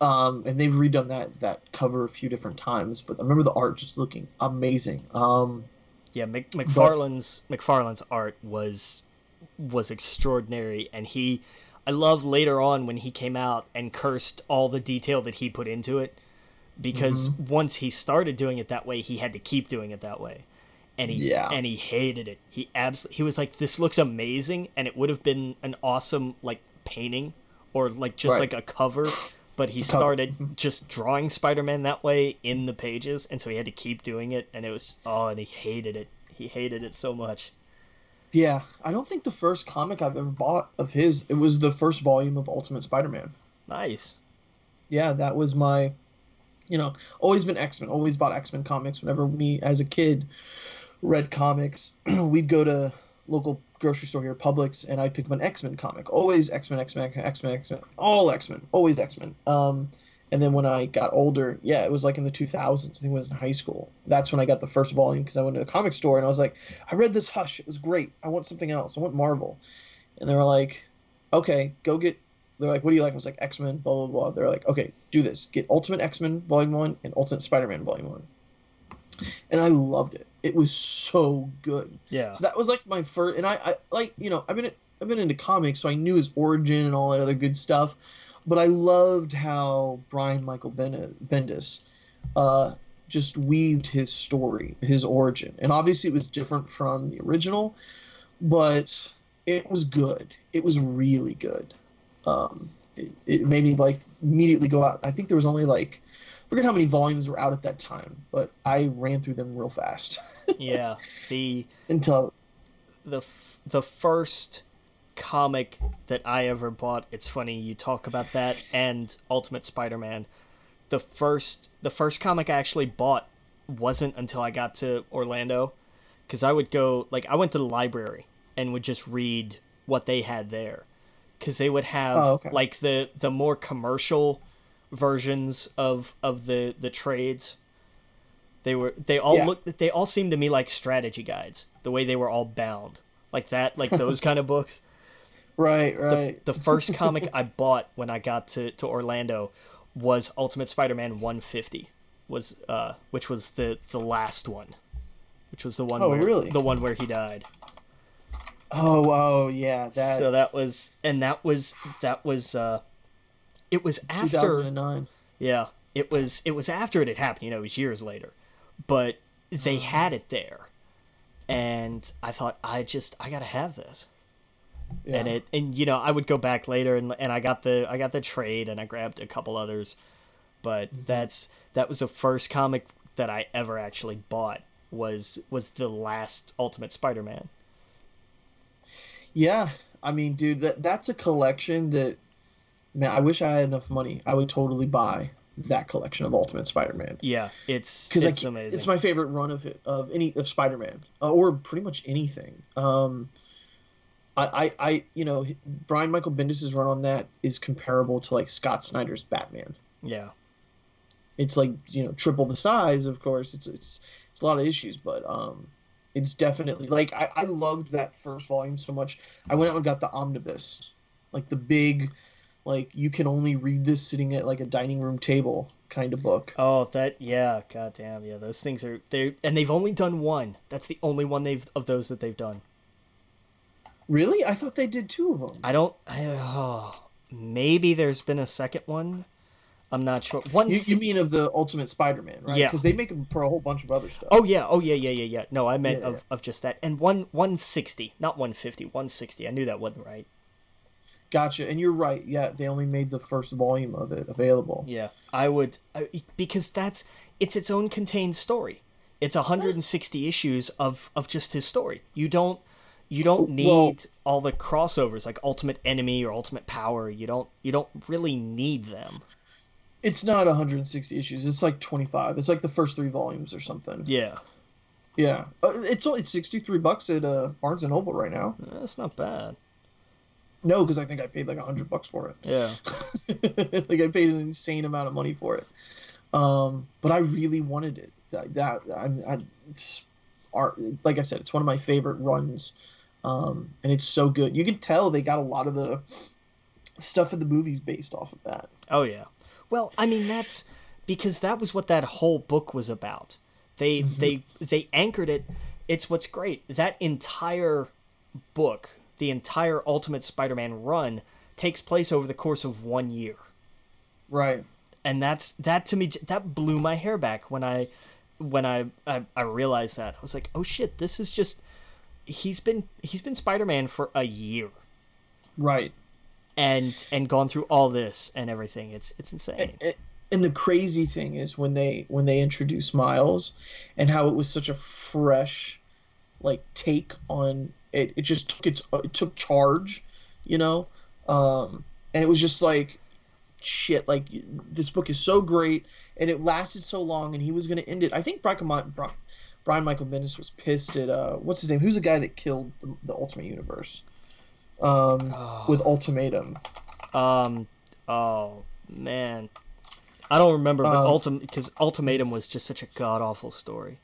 um, and they've redone that that cover a few different times but i remember the art just looking amazing. Um, Yeah, Mc, McFarlane's McFarlane's art was was extraordinary, and he, I love later on when he came out and cursed all the detail that he put into it, because once he started doing it that way, he had to keep doing it that way, and he Yeah. and he hated it. He absolutely he was like, this looks amazing, and it would have been an awesome like painting or like just Right. like a cover. But he started mm-hmm. just drawing Spider-Man that way in the pages, and so he had to keep doing it, and it was oh, and he hated it. He hated it so much. yeah i don't think the first comic i've ever bought of his it was the first volume of ultimate spider-man Nice. yeah, that was my, you know, always been X Men. Always bought X Men comics. Whenever me as a kid read comics, we'd go to local grocery store here, Publix, and I'd pick up an X Men comic. Always X Men, X Men, X Men, X Men, all X Men, always X Men. Um, and then when I got older, yeah, it was like in the 2000s. I think it was in high school. That's when I got the first volume because I went to the comic store and I was like, I read this Hush. It was great. I want something else. I want Marvel. And they were like, okay, go get they're like, what do you like? I was like, X Men, blah, blah, blah. They're like, okay, do this. Get Ultimate X Men Volume 1 and Ultimate Spider Man Volume 1. And I loved it. It was so good. Yeah. So that was like my first, and I, I like, you know, I've been, I've been into comics, so I knew his origin and all that other good stuff. But I loved how Brian Michael Ben- Bendis uh, just weaved his story, his origin. And obviously it was different from the original, but it was good. It was really good um, it, it made me like immediately go out. I think there was only like forget how many volumes were out at that time, but I ran through them real fast yeah. The until the the first comic that I ever bought. It's funny you talk about that and Ultimate Spider-Man. The first the first comic I actually bought wasn't until I got to Orlando cuz I would go like I went to the library and would just read what they had there cuz they would have Oh, okay. like the the more commercial versions of of the the trades they were they all Yeah. looked they all seemed to me like strategy guides the way they were all bound like that like those kind of books right, right. the first comic I bought when I got to, to Orlando was Ultimate Spider-Man 150 was uh which was the the last one which was the one Oh, where, really? the one where he died oh, oh, yeah, that so that was and that was that was uh it was after 2009. yeah it was it was after it had happened you know it was years later but they had it there and I thought I just I gotta have this Yeah. and it and you know I would go back later and and I got the I got the trade and I grabbed a couple others, but Mm-hmm. that's that was the first comic that I ever actually bought was was the last Ultimate Spider-Man. Yeah, I mean, dude, that that's a collection that, man, I wish I had enough money. I would totally buy that collection of Ultimate Spider-Man. Yeah, it's because it's amazing. it's my favorite run of of any of Spider-Man uh, or pretty much anything. Um, I, I, I, you know, Brian Michael Bendis' run on that is comparable to like Scott Snyder's Batman. yeah, It's like you know triple the size, of course. It's it's it's a lot of issues, but um, it's definitely like I, I loved that first volume so much. I went out and got the omnibus, like the big, like you can only read this sitting at like a dining room table kind of book. Oh, that yeah, goddamn, yeah. Those things are they, and they've only done one. That's the only one they've of those that they've done. Really? I thought they did two of them. I don't. I, oh, maybe there's been a second one. I'm not sure. One. You, you mean of the Ultimate Spider-Man, right? Yeah. Because they make them for a whole bunch of other stuff. Oh yeah. Oh yeah. Yeah. Yeah. Yeah. No, I meant Yeah, of, yeah. of just that. And one 160, not 150. 160. I knew that wasn't right. Gotcha. And you're right. Yeah, they only made the first volume of it available. Yeah, I would I, because that's it's its own contained story. It's 160 issues of of just his story. You don't you don't need Well- all the crossovers like Ultimate Enemy or Ultimate Power. You don't you don't really need them. It's not 160 issues. It's like 25. It's like the first three volumes or something. Yeah, Yeah. Uh, it's only it's 63 bucks at uh, Barnes and Noble right now. that's not bad. No, because I think I paid like a 100 bucks for it. Yeah, like I paid an insane amount of money for it. Um, but I really wanted it. That, that I'm, I, it's art. Like I said, it's one of my favorite runs, um, and it's so good. You can tell they got a lot of the stuff in the movies based off of that. Oh yeah. Well, I mean that's because that was what that whole book was about. They they they anchored it. It's what's great. That entire book, the entire Ultimate Spider-Man run takes place over the course of 1 year. Right. And that's that to me that blew my hair back when I when I I, I realized that. I was like, "Oh shit, this is just he's been he's been Spider-Man for a year." Right. And and gone through all this and everything. It's it's insane. it, and the crazy thing is when they when they introduced Miles and how it was such a fresh like take on it it just took its it took charge you know? Um and it was just like shit like this book is so great and it lasted so long and he was going to end it. I think Brian, Brian, michael bendis was pissed at uh what's his name? Who's the guy that killed the, the ultimate universe? Um with ultimatum. Um. Oh man, I don't remember, but Um, ultim because ultimatum was just such a god awful story.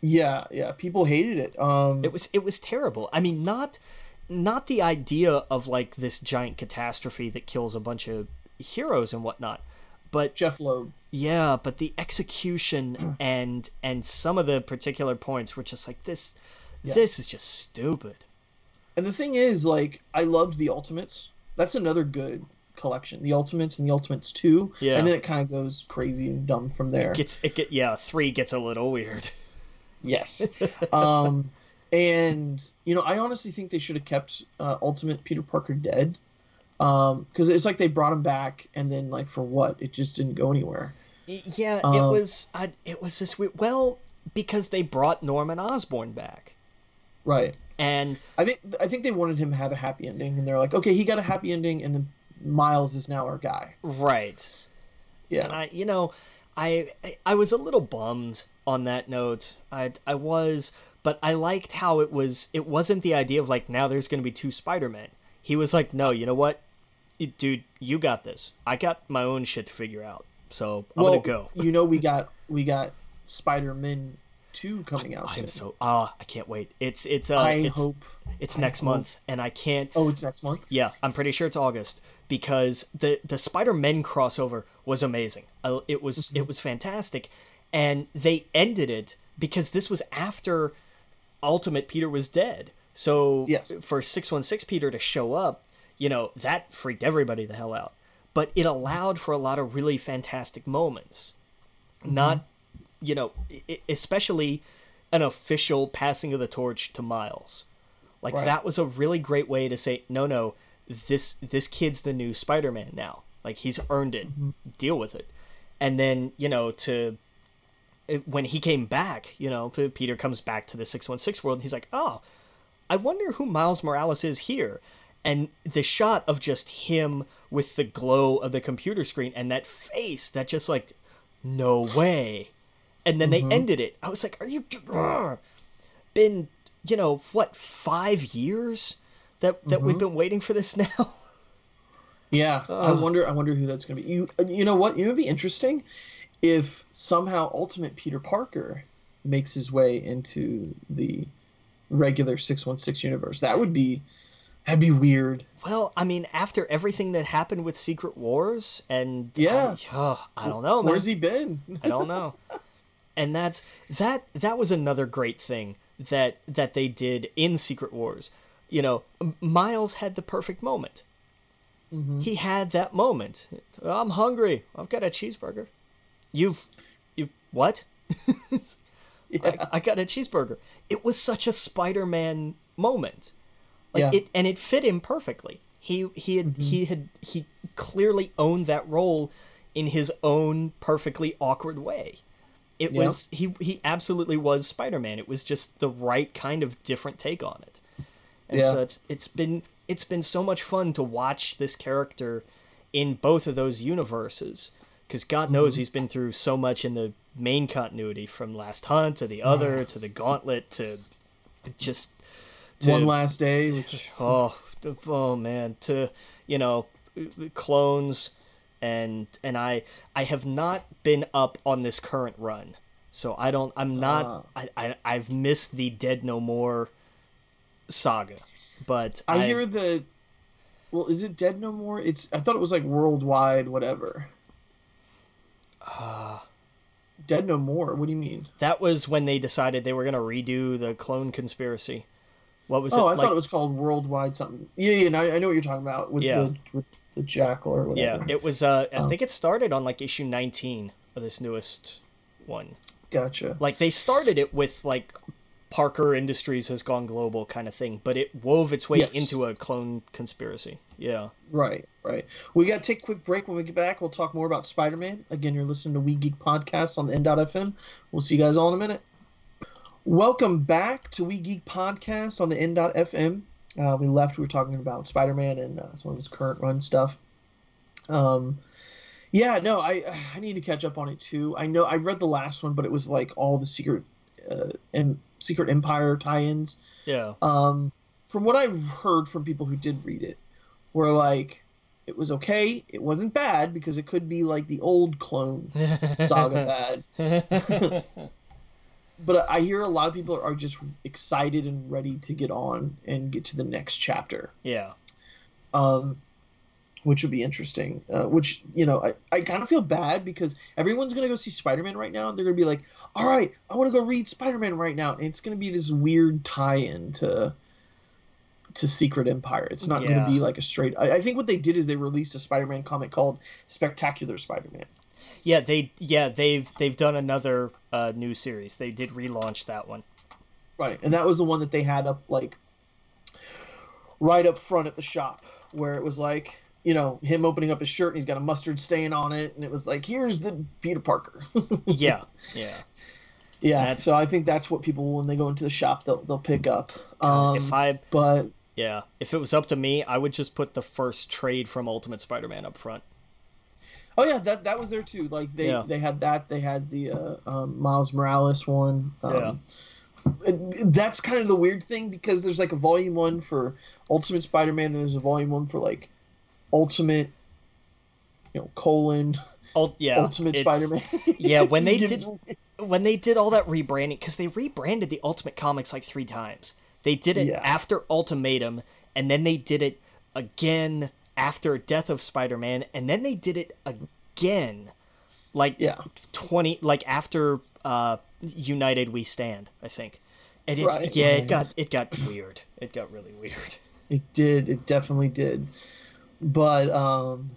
Yeah yeah people hated it um It was it was terrible. I mean, not not the idea of like this giant catastrophe that kills a bunch of heroes and whatnot, but Jeph Loeb yeah, but the execution and and some of the particular points were just like this. This is just stupid. And the thing is, like, I loved the Ultimates. That's another good collection. The Ultimates and the Ultimates 2. Yeah. And then it kind of goes crazy and dumb from there. It Gets it get yeah three gets a little weird. Yes. um, and, you know, I honestly think they should have kept uh, Ultimate Peter Parker dead. Because it's like they brought him back, and then, like, for what? It just didn't go anywhere. Yeah, it Um, was. I, it was this weird. Well, because they brought Norman Osborn back, Right. and I think I think they wanted him to have a happy ending, and they're like, okay, he got a happy ending, and then Miles is now our guy. right, Yeah. and I, you know, I, I was a little bummed on that note. I, I was, but I liked how it was. It wasn't the idea of like now there's going to be two Spider Men. He was like, no, you know what, dude, you got this. I got my own shit to figure out, so I'm well, gonna go. you know, we got we got Spider Man two coming out. I, am so ah, I can't wait. It's it's uh, I it's hope. it's next month, and I can't. Oh, it's next month. Yeah, I'm pretty sure it's August because the the Spider Men crossover was amazing. Uh, It was Mm-hmm. it was fantastic, and they ended it because this was after Ultimate Peter was dead. So Yes. for six one six Peter to show up, you know that freaked everybody the hell out. But it allowed for a lot of really fantastic moments. Mm-hmm. Not, you know, especially an official passing of the torch to Miles. Like Right. that was a really great way to say, no, no, this this kid's the new Spider-Man now. Like he's earned it. Deal with it. And then you know to when he came back, you know, Peter comes back to the six one six world. And he's like, oh, I wonder who Miles Morales is here. And the shot of just him with the glow of the computer screen and that face that just like, no way. And then they mm-hmm. ended it. I was like, are you Ugh. been, you know, what, five years that that we've mm-hmm. been waiting for this now? Yeah, I wonder. I wonder who that's going to be. You, you know what? It would be interesting if somehow Ultimate Peter Parker makes his way into the regular six one six universe. That would be That'd be weird. Well, I mean, after everything that happened with Secret Wars, and Yeah. I, oh, I don't know, man. Where's he been? I don't know. And that's that. That was another great thing that that they did in Secret Wars. You know, Miles had the perfect moment. Mm-hmm. He had that moment. I'm hungry. I've got a cheeseburger. You've, you what? I, I got a cheeseburger. It was such a Spider-Man moment. Like Yeah. it and it fit him perfectly. He he had mm-hmm. he had he clearly owned that role in his own perfectly awkward way. It Yeah. was he he absolutely was Spider-Man. It was just the right kind of different take on it. And Yeah. so it's it's been it's been so much fun to watch this character in both of those universes because God knows Mm-hmm. he's been through so much in the main continuity from Last Hunt to the other to the Gauntlet to just to, One last day, which oh oh man to you know clones and and I I have not been up on this current run so I don't I'm not I, I I've missed the Dead No More saga but I hear the Well, is it Dead No More? It's. I thought it was like worldwide, whatever. Dead No More. What do you mean? that was when they decided they were gonna redo the clone conspiracy what was Oh, it I like thought it was called worldwide something. Yeah, yeah. no, I, know what you're talking about with Yeah. the with the jackal or whatever. yeah it was uh I Oh. think it started on like issue 19 of this newest one Gotcha. like they started it with like Parker Industries has gone global kind of thing, but it wove its way Yes. into a clone conspiracy. Yeah. Right, right. We got to take a quick break. When we get back, we'll talk more about Spider Man. Again, you're listening to We Geek Podcast on the N.FM. We'll see you guys all in a minute. Welcome back to We Geek Podcast on the N.FM. Uh, we left, we were talking about Spider Man and uh, some of his current run stuff. Um, yeah, no, I I need to catch up on it too. I know I read the last one, but it was like all the secret uh, and Secret Empire tie-ins Yeah. um, from what I heard from people who did read it, were like, it was okay. It wasn't bad because it could be like the old clone saga bad. but I hear a lot of people are just excited and ready to get on and get to the next chapter, yeah. um, which would be interesting. Uh, which you know, I, I kind of feel bad because everyone's gonna go see Spider Man right now. and They're gonna be like, all right, I want to go read Spider Man right now, and it's gonna be this weird tie-in to to Secret Empire. It's not Yeah. gonna be like a straight. I, I think what they did is they released a Spider Man comic called Spectacular Spider Man. Yeah, they yeah, they've they've done another uh new series. They did relaunch that one. Right, and that was the one that they had up like right up front at the shop, where it was like you know him opening up his shirt and he's got a mustard stain on it, and it was like here's the Peter Parker. Yeah. Yeah. yeah, That's- so I think that's what people when they go into the shop they'll they'll pick up. Um, if I but yeah, if it was up to me, I would just put the first trade from Ultimate Spider-Man up front. oh yeah, that that was there too. Like they Yeah. they had that. They had the uh, um, Miles Morales one. Um, Yeah. That's kind of the weird thing because there's like a volume one for Ultimate Spider-Man. and There's a volume one for like Ultimate, you know, colon Ult- yeah. Ultimate Spider-Man. Yeah, when they did when they did all that rebranding because they rebranded the Ultimate Comics like three times. They did it Yeah. after Ultimatum, and then they did it again after Death of Spider-Man, and then they did it again, like Yeah. twenty, like after uh, United We Stand, I think. And it's Right, yeah, it got it got weird. It got really weird. It did. It definitely did. But um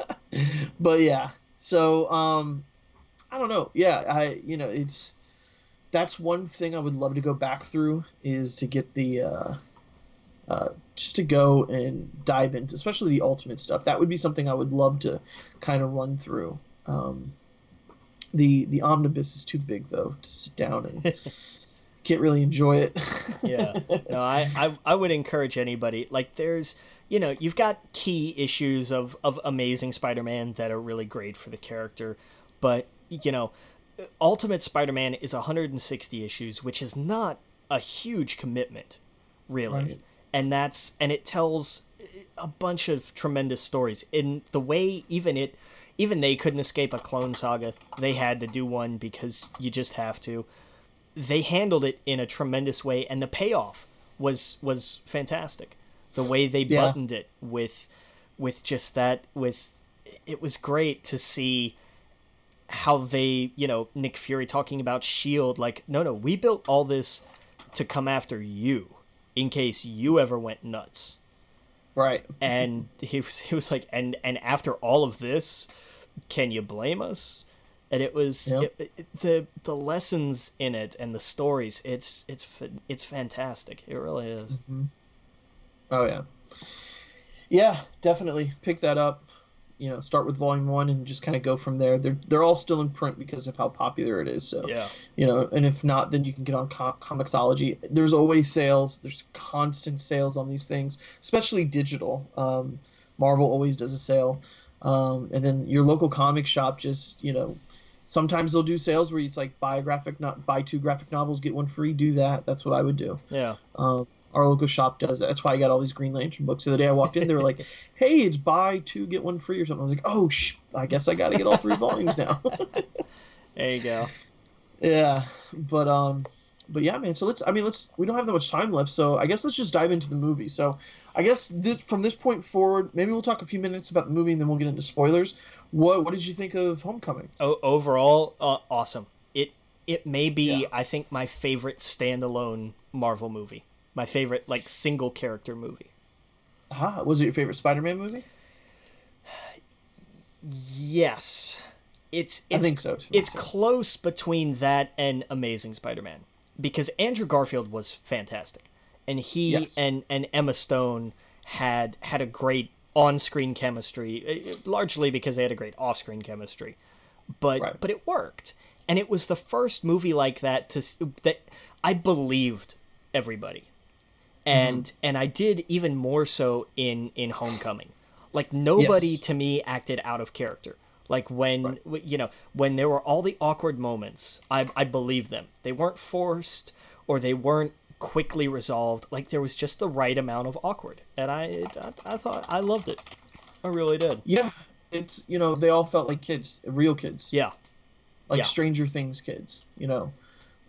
but yeah. So um I don't know. Yeah, I you know, it's that's one thing I would love to go back through is to get the uh uh just to go and dive into especially the ultimate stuff. That would be something I would love to kind of run through. Um the the omnibus is too big though to sit down and can't really enjoy it. yeah no I, I i would encourage anybody like there's you know you've got key issues of of amazing spider-man that are really great for the character but you know ultimate spider-man is 160 issues which is not a huge commitment really Right. and that's and it tells a bunch of tremendous stories in the way even it even they couldn't escape a clone saga they had to do one because you just have to they handled it in a tremendous way and the payoff was was fantastic The way they Yeah. buttoned it with with just that with it was great to see how they, you know, Nick Fury talking about Shield like, no, no, we built all this to come after you in case you ever went nuts. Right. And he was he was like and and after all of this, can you blame us? And it was Yeah. it, it- the the lessons in it and the stories. It's it's it's fantastic. It really is. Oh yeah. Yeah, definitely pick that up. You know, start with volume one and just kind of go from there. They're they're all still in print because of how popular it is. So Yeah. you know, and if not, then you can get on Com- Comixology. There's always sales. There's constant sales on these things, especially digital. Um, Marvel always does a sale, um, and then your local comic shop just you know. Sometimes they'll do sales where it's like buy a graphic, not buy two graphic novels, get one free. Do that. That's what I would do. Yeah. Um, our local shop does that. That's why I got all these Green Lantern books. The other day I walked in, they were like, "Hey, it's buy two get one free" or something. I was like, "Oh, sh- I guess I got to get all three volumes now." There you go. yeah, but um, but yeah, man. So let's. I mean, let's. We don't have that much time left, so I guess let's just dive into the movie. So I guess this from this point forward, maybe we'll talk a few minutes about the movie, and then we'll get into spoilers. What What did you think of Homecoming? O- overall, uh, awesome. It it may be Yeah. I think my favorite standalone Marvel movie. My favorite like single character movie. Ah, was it your favorite Spider-Man movie? Yes. It's I think so too. it's close between that and Amazing Spider-Man because Andrew Garfield was fantastic, and he Yes. and and Emma Stone had had a great on-screen chemistry, eh, largely because they had a great off-screen chemistry, but Right. but it worked, and it was the first movie like that to that I believed everybody, and Mm-hmm. and I did even more so in in Homecoming, like nobody Yes. to me acted out of character. Like when w you know when there were all the awkward moments, I I believe them. They weren't forced or they weren't quickly resolved. Like there was just the right amount of awkward, and I it, I, I thought I loved it. I really did. Yeah, it's you know they all felt like kids, real kids. Yeah, like Yeah. Stranger Things kids, you know.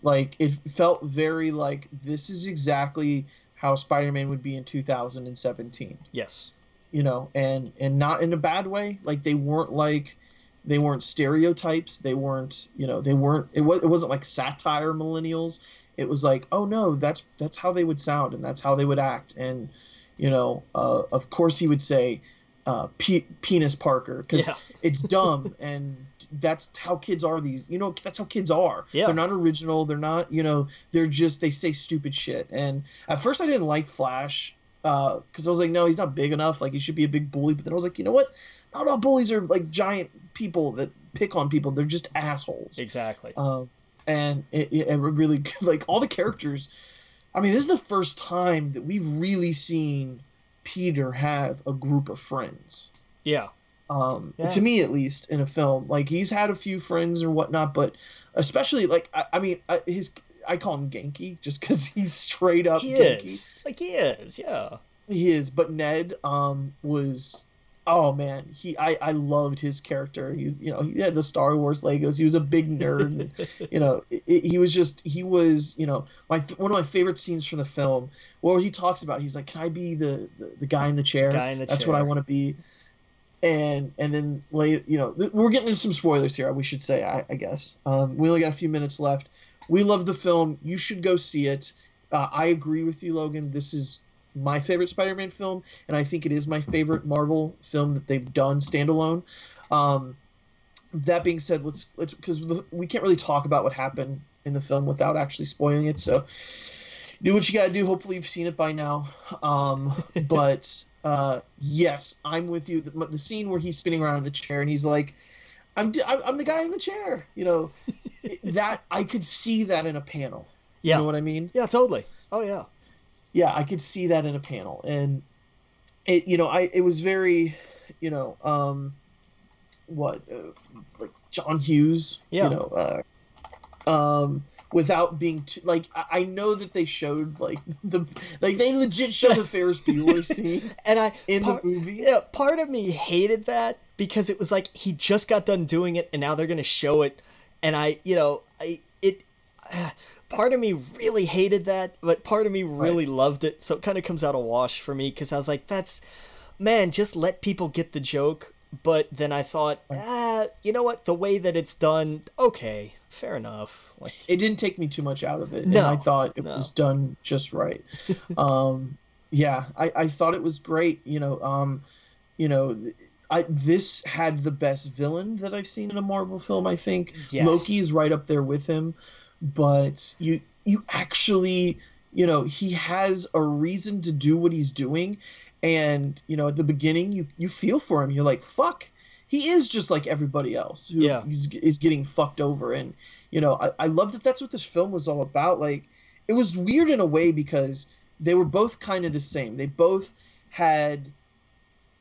Like it felt very like this is exactly how Spider-Man would be in 2017, yes, you know, and and not in a bad way. Like they weren't like they weren't stereotypes. They weren't, you know, they weren't it was it wasn't like satire millennials. It was like, "Oh no, that's that's how they would sound and that's how they would act." And you know, uh, of course he would say uh, Pe- penis Parker cuz Yeah. it's dumb and that's how kids are these you know that's how kids are Yeah. they're not original they're not you know they're just they say stupid shit and at first i didn't like flash because i was like no he's not big enough like he should be a big bully but then i was like you know what not all bullies are like giant people that pick on people. They're just assholes. Exactly. um, and it, it, really like all the characters i mean this is the first time that we've really seen peter have a group of friends. Yeah, um, Yeah. to me at least in a film. Like he's had a few friends or whatnot but especially like i, I mean I, his i call him Ganke just because he's straight up he Ganke. is. Like he is. Yeah, he is. But ned um was oh man he i i loved his character. He you know he had the star wars legos. He was a big nerd and, you know it, it- he was just he was you know my one of my favorite scenes from the film where he talks about he's like can i be the the, the guy in the chair? Guy in the that's what i want to be. And and then later you know th- we're getting into some spoilers here we should say i, I guess. Um, we only got a few minutes left. We love the film. You should go see it. Uh, i agree with you logan. This is my favorite spider-man film and i think it is my favorite marvel film that they've done standalone. Um, that being said let's let's because we can't really talk about what happened in the film without actually spoiling it so do what you gotta do. Hopefully you've seen it by now. Um, but uh, yes i'm with you. The, the scene where he's spinning around in the chair and he's like i'm I'm the guy in the chair you know? That i could see that in a panel. Yeah, you know what i mean? Yeah, totally. Oh yeah, yeah i could see that in a panel. And it you know i it was very you know um what uh, like john hughes Yeah. you know uh um without being too like I, I know that they showed like the like they legit showed the ferris bueller scene and I in part- the movie. Yeah, part of me hated that because it was like he just got done doing it and now they're gonna show it, and I, you know, I part of me really hated that, but part of me really right. loved it. So it kind of comes out a wash for me because I was like, that's man, just let people get the joke. But then I thought, ah, you know what? The way that it's done, okay, fair enough. Like, it didn't take me too much out of it. No, and I thought it no. was done just right. um, yeah, I, I thought it was great. You know, um, you know, I this had the best villain that I've seen in a Marvel film. I think yes. Loki is right up there with him but you you actually you know he has a reason to do what he's doing. And you know at the beginning you you feel for him. You're like fuck he is just like everybody else who yeah. is, is getting fucked over. And you know I, I love that that's what this film was all about. Like it was weird in a way because they were both kind of the same. They both had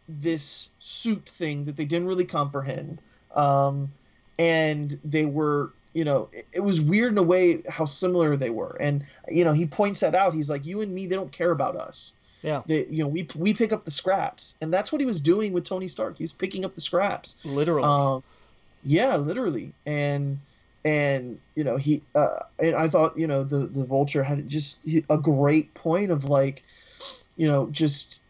this suit thing that they didn't really comprehend. Um, and they were you know, it, it, was weird in a way how similar they were. And you know, he points that out. He's like, "You and me, they don't care about us." Yeah. They, you know, we we pick up the scraps, and that's what he was doing with Tony Stark. He was picking up the scraps. Literally. Um, yeah, literally. And and you know he uh, and I thought you know the the Vulture had just a great point of like, you know, just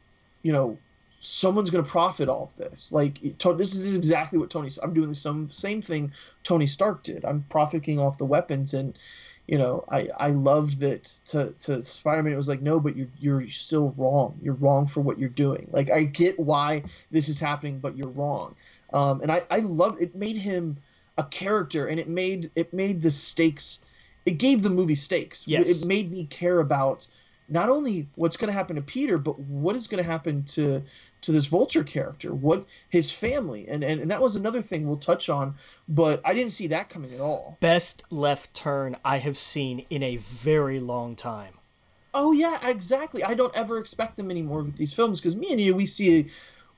you know someone's going to profit off this. Like this is exactly what Tony. I'm doing the same same thing Tony Stark did. I'm profiting off the weapons, and you know, I I loved that to to Spider-Man. It was like, no, but you're you're still wrong. You're wrong for what you're doing. Like I get why this is happening, but you're wrong. Um, and I I love it. Made him a character, and it made it made the stakes. It gave the movie stakes. Yes. It made me care about not only what's going to happen to Peter, but what is going to happen to to this Vulture character, what his family, and, and and that was another thing we'll touch on, but I didn't see that coming at all. Best left turn I have seen in a very long time. Oh yeah, exactly. I don't ever expect them anymore with these films because me and you, we see,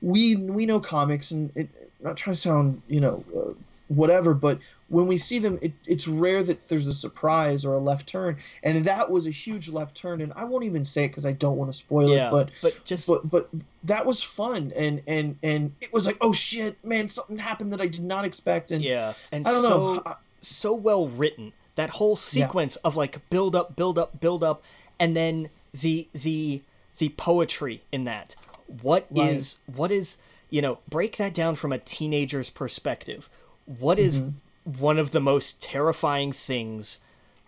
we we know comics, and it, not trying to sound you know uh, whatever. But when we see them, it, it's rare that there's a surprise or a left turn, and that was a huge left turn. And I won't even say it because I don't want to spoil yeah, it. But but just but but that was fun, and and and it was like, oh shit, man, something happened that I did not expect. And yeah, and I don't so, know, so well written. That whole sequence yeah. of like build up, build up, build up, and then the the the poetry in that. What right. is what is you know break that down from a teenager's perspective what is mm-hmm. one of the most terrifying things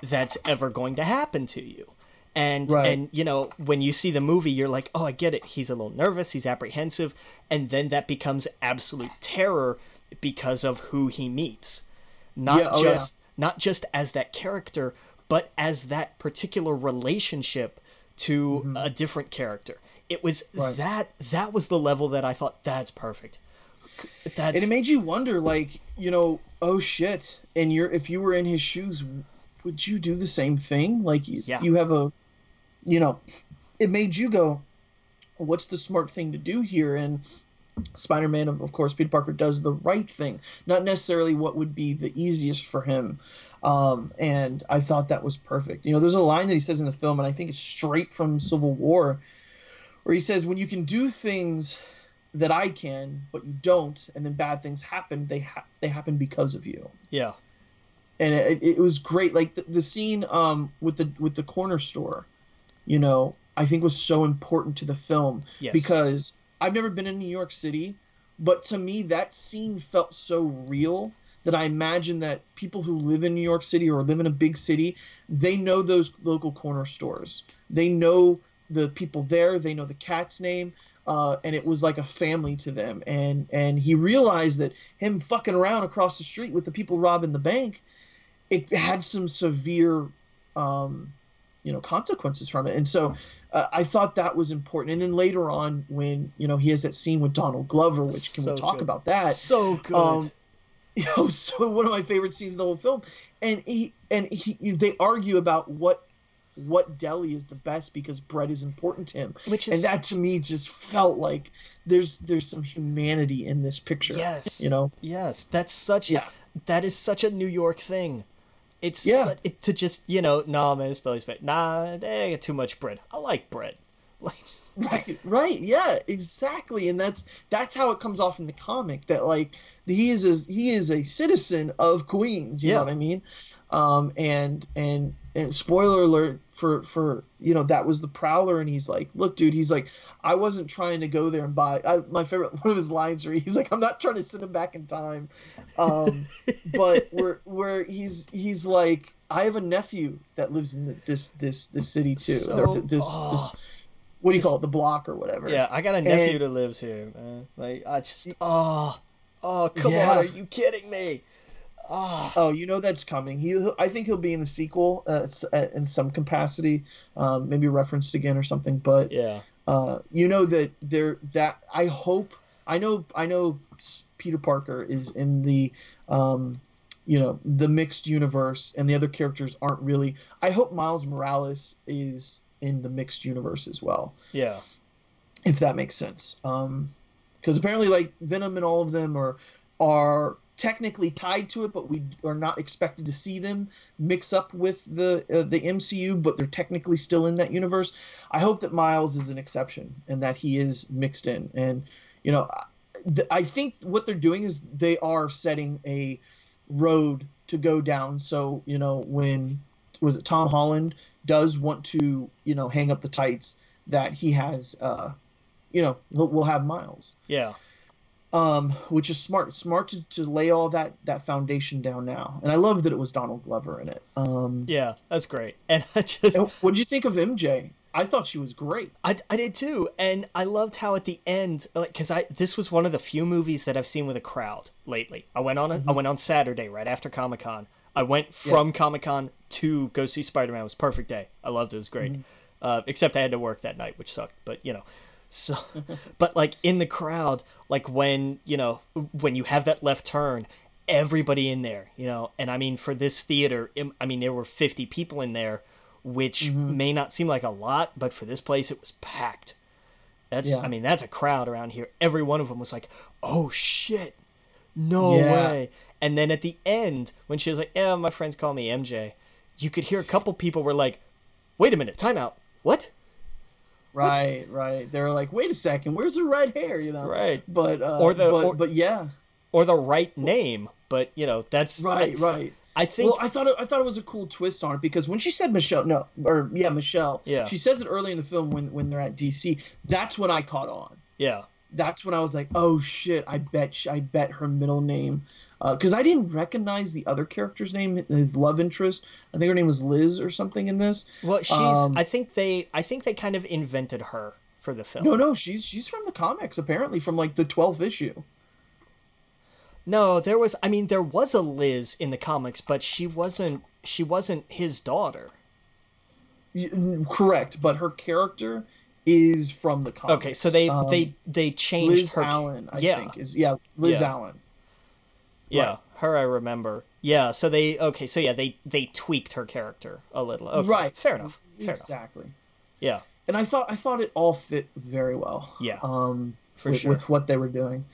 that's ever going to happen to you? And right. and you know, when you see the movie, you're like, "Oh, I get it. He's a little nervous, he's apprehensive." And then that becomes absolute terror because of who he meets. Not yeah, oh, just yeah. not just as that character, but as that particular relationship to mm-hmm. a different character. It was right. that that was the level that I thought that's perfect. That's... And it made you wonder, like, you know, oh shit. And you're if you were in his shoes, would you do the same thing? Like, you, yeah. you have a, you know, it made you go, what's the smart thing to do here? And Spider-Man, of course, Peter Parker does the right thing, not necessarily what would be the easiest for him. Um, and I thought that was perfect. You know, there's a line that he says in the film, and I think it's straight from Civil War, where he says, "When you can do things that I can, but you don't, and then bad things happen. They ha- they happen because of you. Yeah, and it, it was great. Like the, the scene um with the with the corner store, you know, I think was so important to the film yes. because I've never been in New York City, but to me that scene felt so real that I imagine that people who live in New York City or live in a big city, they know those local corner stores. They know the people there. They know the cat's name uh, and it was like a family to them. And and he realized that him fucking around across the street with the people robbing the bank, it had some severe, um, you know, consequences from it. And so uh, I thought that was important. And then later on, when you know he has that scene with Donald Glover, which can so we talk good. about that? So good. Um, you know, so one of my favorite scenes in the whole film. And he and he they argue about what what deli is the best because bread is important to him. Which is, and that to me just felt like there's there's some humanity in this picture. Yes, you know. Yes, that's such. Yeah. that is such a New York thing. It's yeah. Su- it, to just you know, nah, man, it's Billy's bad. Nah, they got too much bread. I like bread. Like. Right, right, yeah, exactly, and that's that's how it comes off in the comic that like he is a, he is a citizen of Queens. You yeah. know what I mean? Um, and and and spoiler alert for for you know that was the Prowler, and he's like, look, dude, he's like, I wasn't trying to go there and buy. I, my favorite one of his lines where he's like, I'm not trying to send him back in time, um, but where where he's he's like, I have a nephew that lives in the, this this this city too. So- or this oh. this what do you call it? The block or whatever. Yeah, I got a nephew And- that lives here, man. Like I just oh oh come Yeah. on, are you kidding me? Oh Oh, you know that's coming. He, I think he'll be in the sequel uh, uh, in some capacity, um, maybe referenced again or something. But yeah. uh, you know that there that I hope I know I know Peter Parker is in the um, you know the mixed universe and the other characters aren't really. I hope Miles Morales is in the mixed universe as well, Yeah. if that makes sense. Um, because apparently like Venom and all of them are are technically tied to it, but we are not expected to see them mix up with the uh, the MCU, but they're technically still in that universe. I hope that Miles is an exception and that he is mixed in. And you know, I- th- I think what they're doing is they are setting a road to go down. So you know, when was it Tom Holland does want to you know hang up the tights that he has, uh, you know, we'll have Miles Yeah. Um, which is smart. Smart to, to lay all that that foundation down now. And I love that it was Donald Glover in it. Um, Yeah, that's great. And I just what did you think of MJ? I thought she was great. I, I did too, and I loved how at the end, like, cause I this was one of the few movies that I've seen with a crowd lately. I went on i went on Saturday right after Comic Con. I went from Comic Con to go see Spider Man. It was a perfect day. I loved it. It was great. Uh, except I had to work that night, which sucked. But you know, so but like in the crowd, like when you know when you have that left turn, everybody in there, you know, and I mean for this theater, I mean there were fifty people in there, which mm-hmm. may not seem like a lot, but for this place it was packed. That's Yeah. I mean that's a crowd around here. Every one of them was like, "Oh shit, no Yeah. way!" And then at the end, when she was like, "Yeah, my friends call me MJ," you could hear a couple people were like, "Wait a minute, time out. What?" Right, right. They're like, wait a second, where's the red hair? You know, Right. But uh, Or the- but, or- but yeah, Or the right name, but you know that's right, I, right. I think Well, I thought it, I thought it was a cool twist on it because when she said Michelle, no, or yeah, Michelle, Yeah. she says it early in the film when when they're at DC. That's when I caught on. yeah, that's when I was like, oh shit, I bet I bet her middle name, because I didn't recognize the other character's name, his love interest. I think her name was Liz or something in this. Well, she's. Um, I think they. I think they kind of invented her for the film. No, no, she's she's from the comics apparently from like the twelfth issue. No, there was. I mean, there was a Liz in the comics, but she wasn't. She wasn't his daughter. Y- Correct, but her character is from the comics. Okay, so they Um, they they changed Liz her. Allan, I yeah. think is yeah Liz Yeah. Allan. Yeah, right. her I remember. Yeah, so they okay, so yeah, they they tweaked her character a little. Okay, Right. Fair enough. Fair enough. exactly. Yeah. And I thought I thought it all fit very well. Yeah, um, for with, sure. with what they were doing.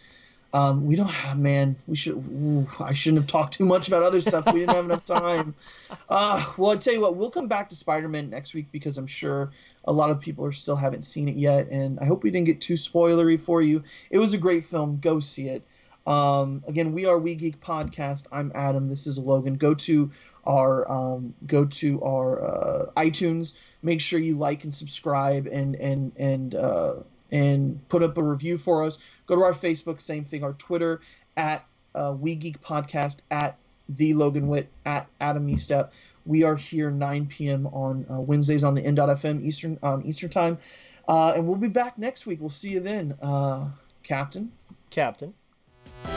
Um, we don't have, man. We should. Ooh, I shouldn't have talked too much about other stuff. We didn't have enough time. Uh, well, I tell you what, we'll come back to Spider-Man next week because I'm sure a lot of people are still haven't seen it yet, and I hope we didn't get too spoilery for you. It was a great film. Go see it. Um, again, we are We Geek Podcast. I'm Adam. This is Logan. Go to our um, go to our uh, iTunes. Make sure you like and subscribe and and and uh, and put up a review for us. Go to our Facebook, same thing. Our Twitter at uh, We Geek Podcast at the Logan Witt at Adam Estep. We are here 9 p.m. on uh, Wednesdays on the N.FM Eastern on Eastern time, uh, and we'll be back next week. We'll see you then, uh, Captain. Captain. Bye.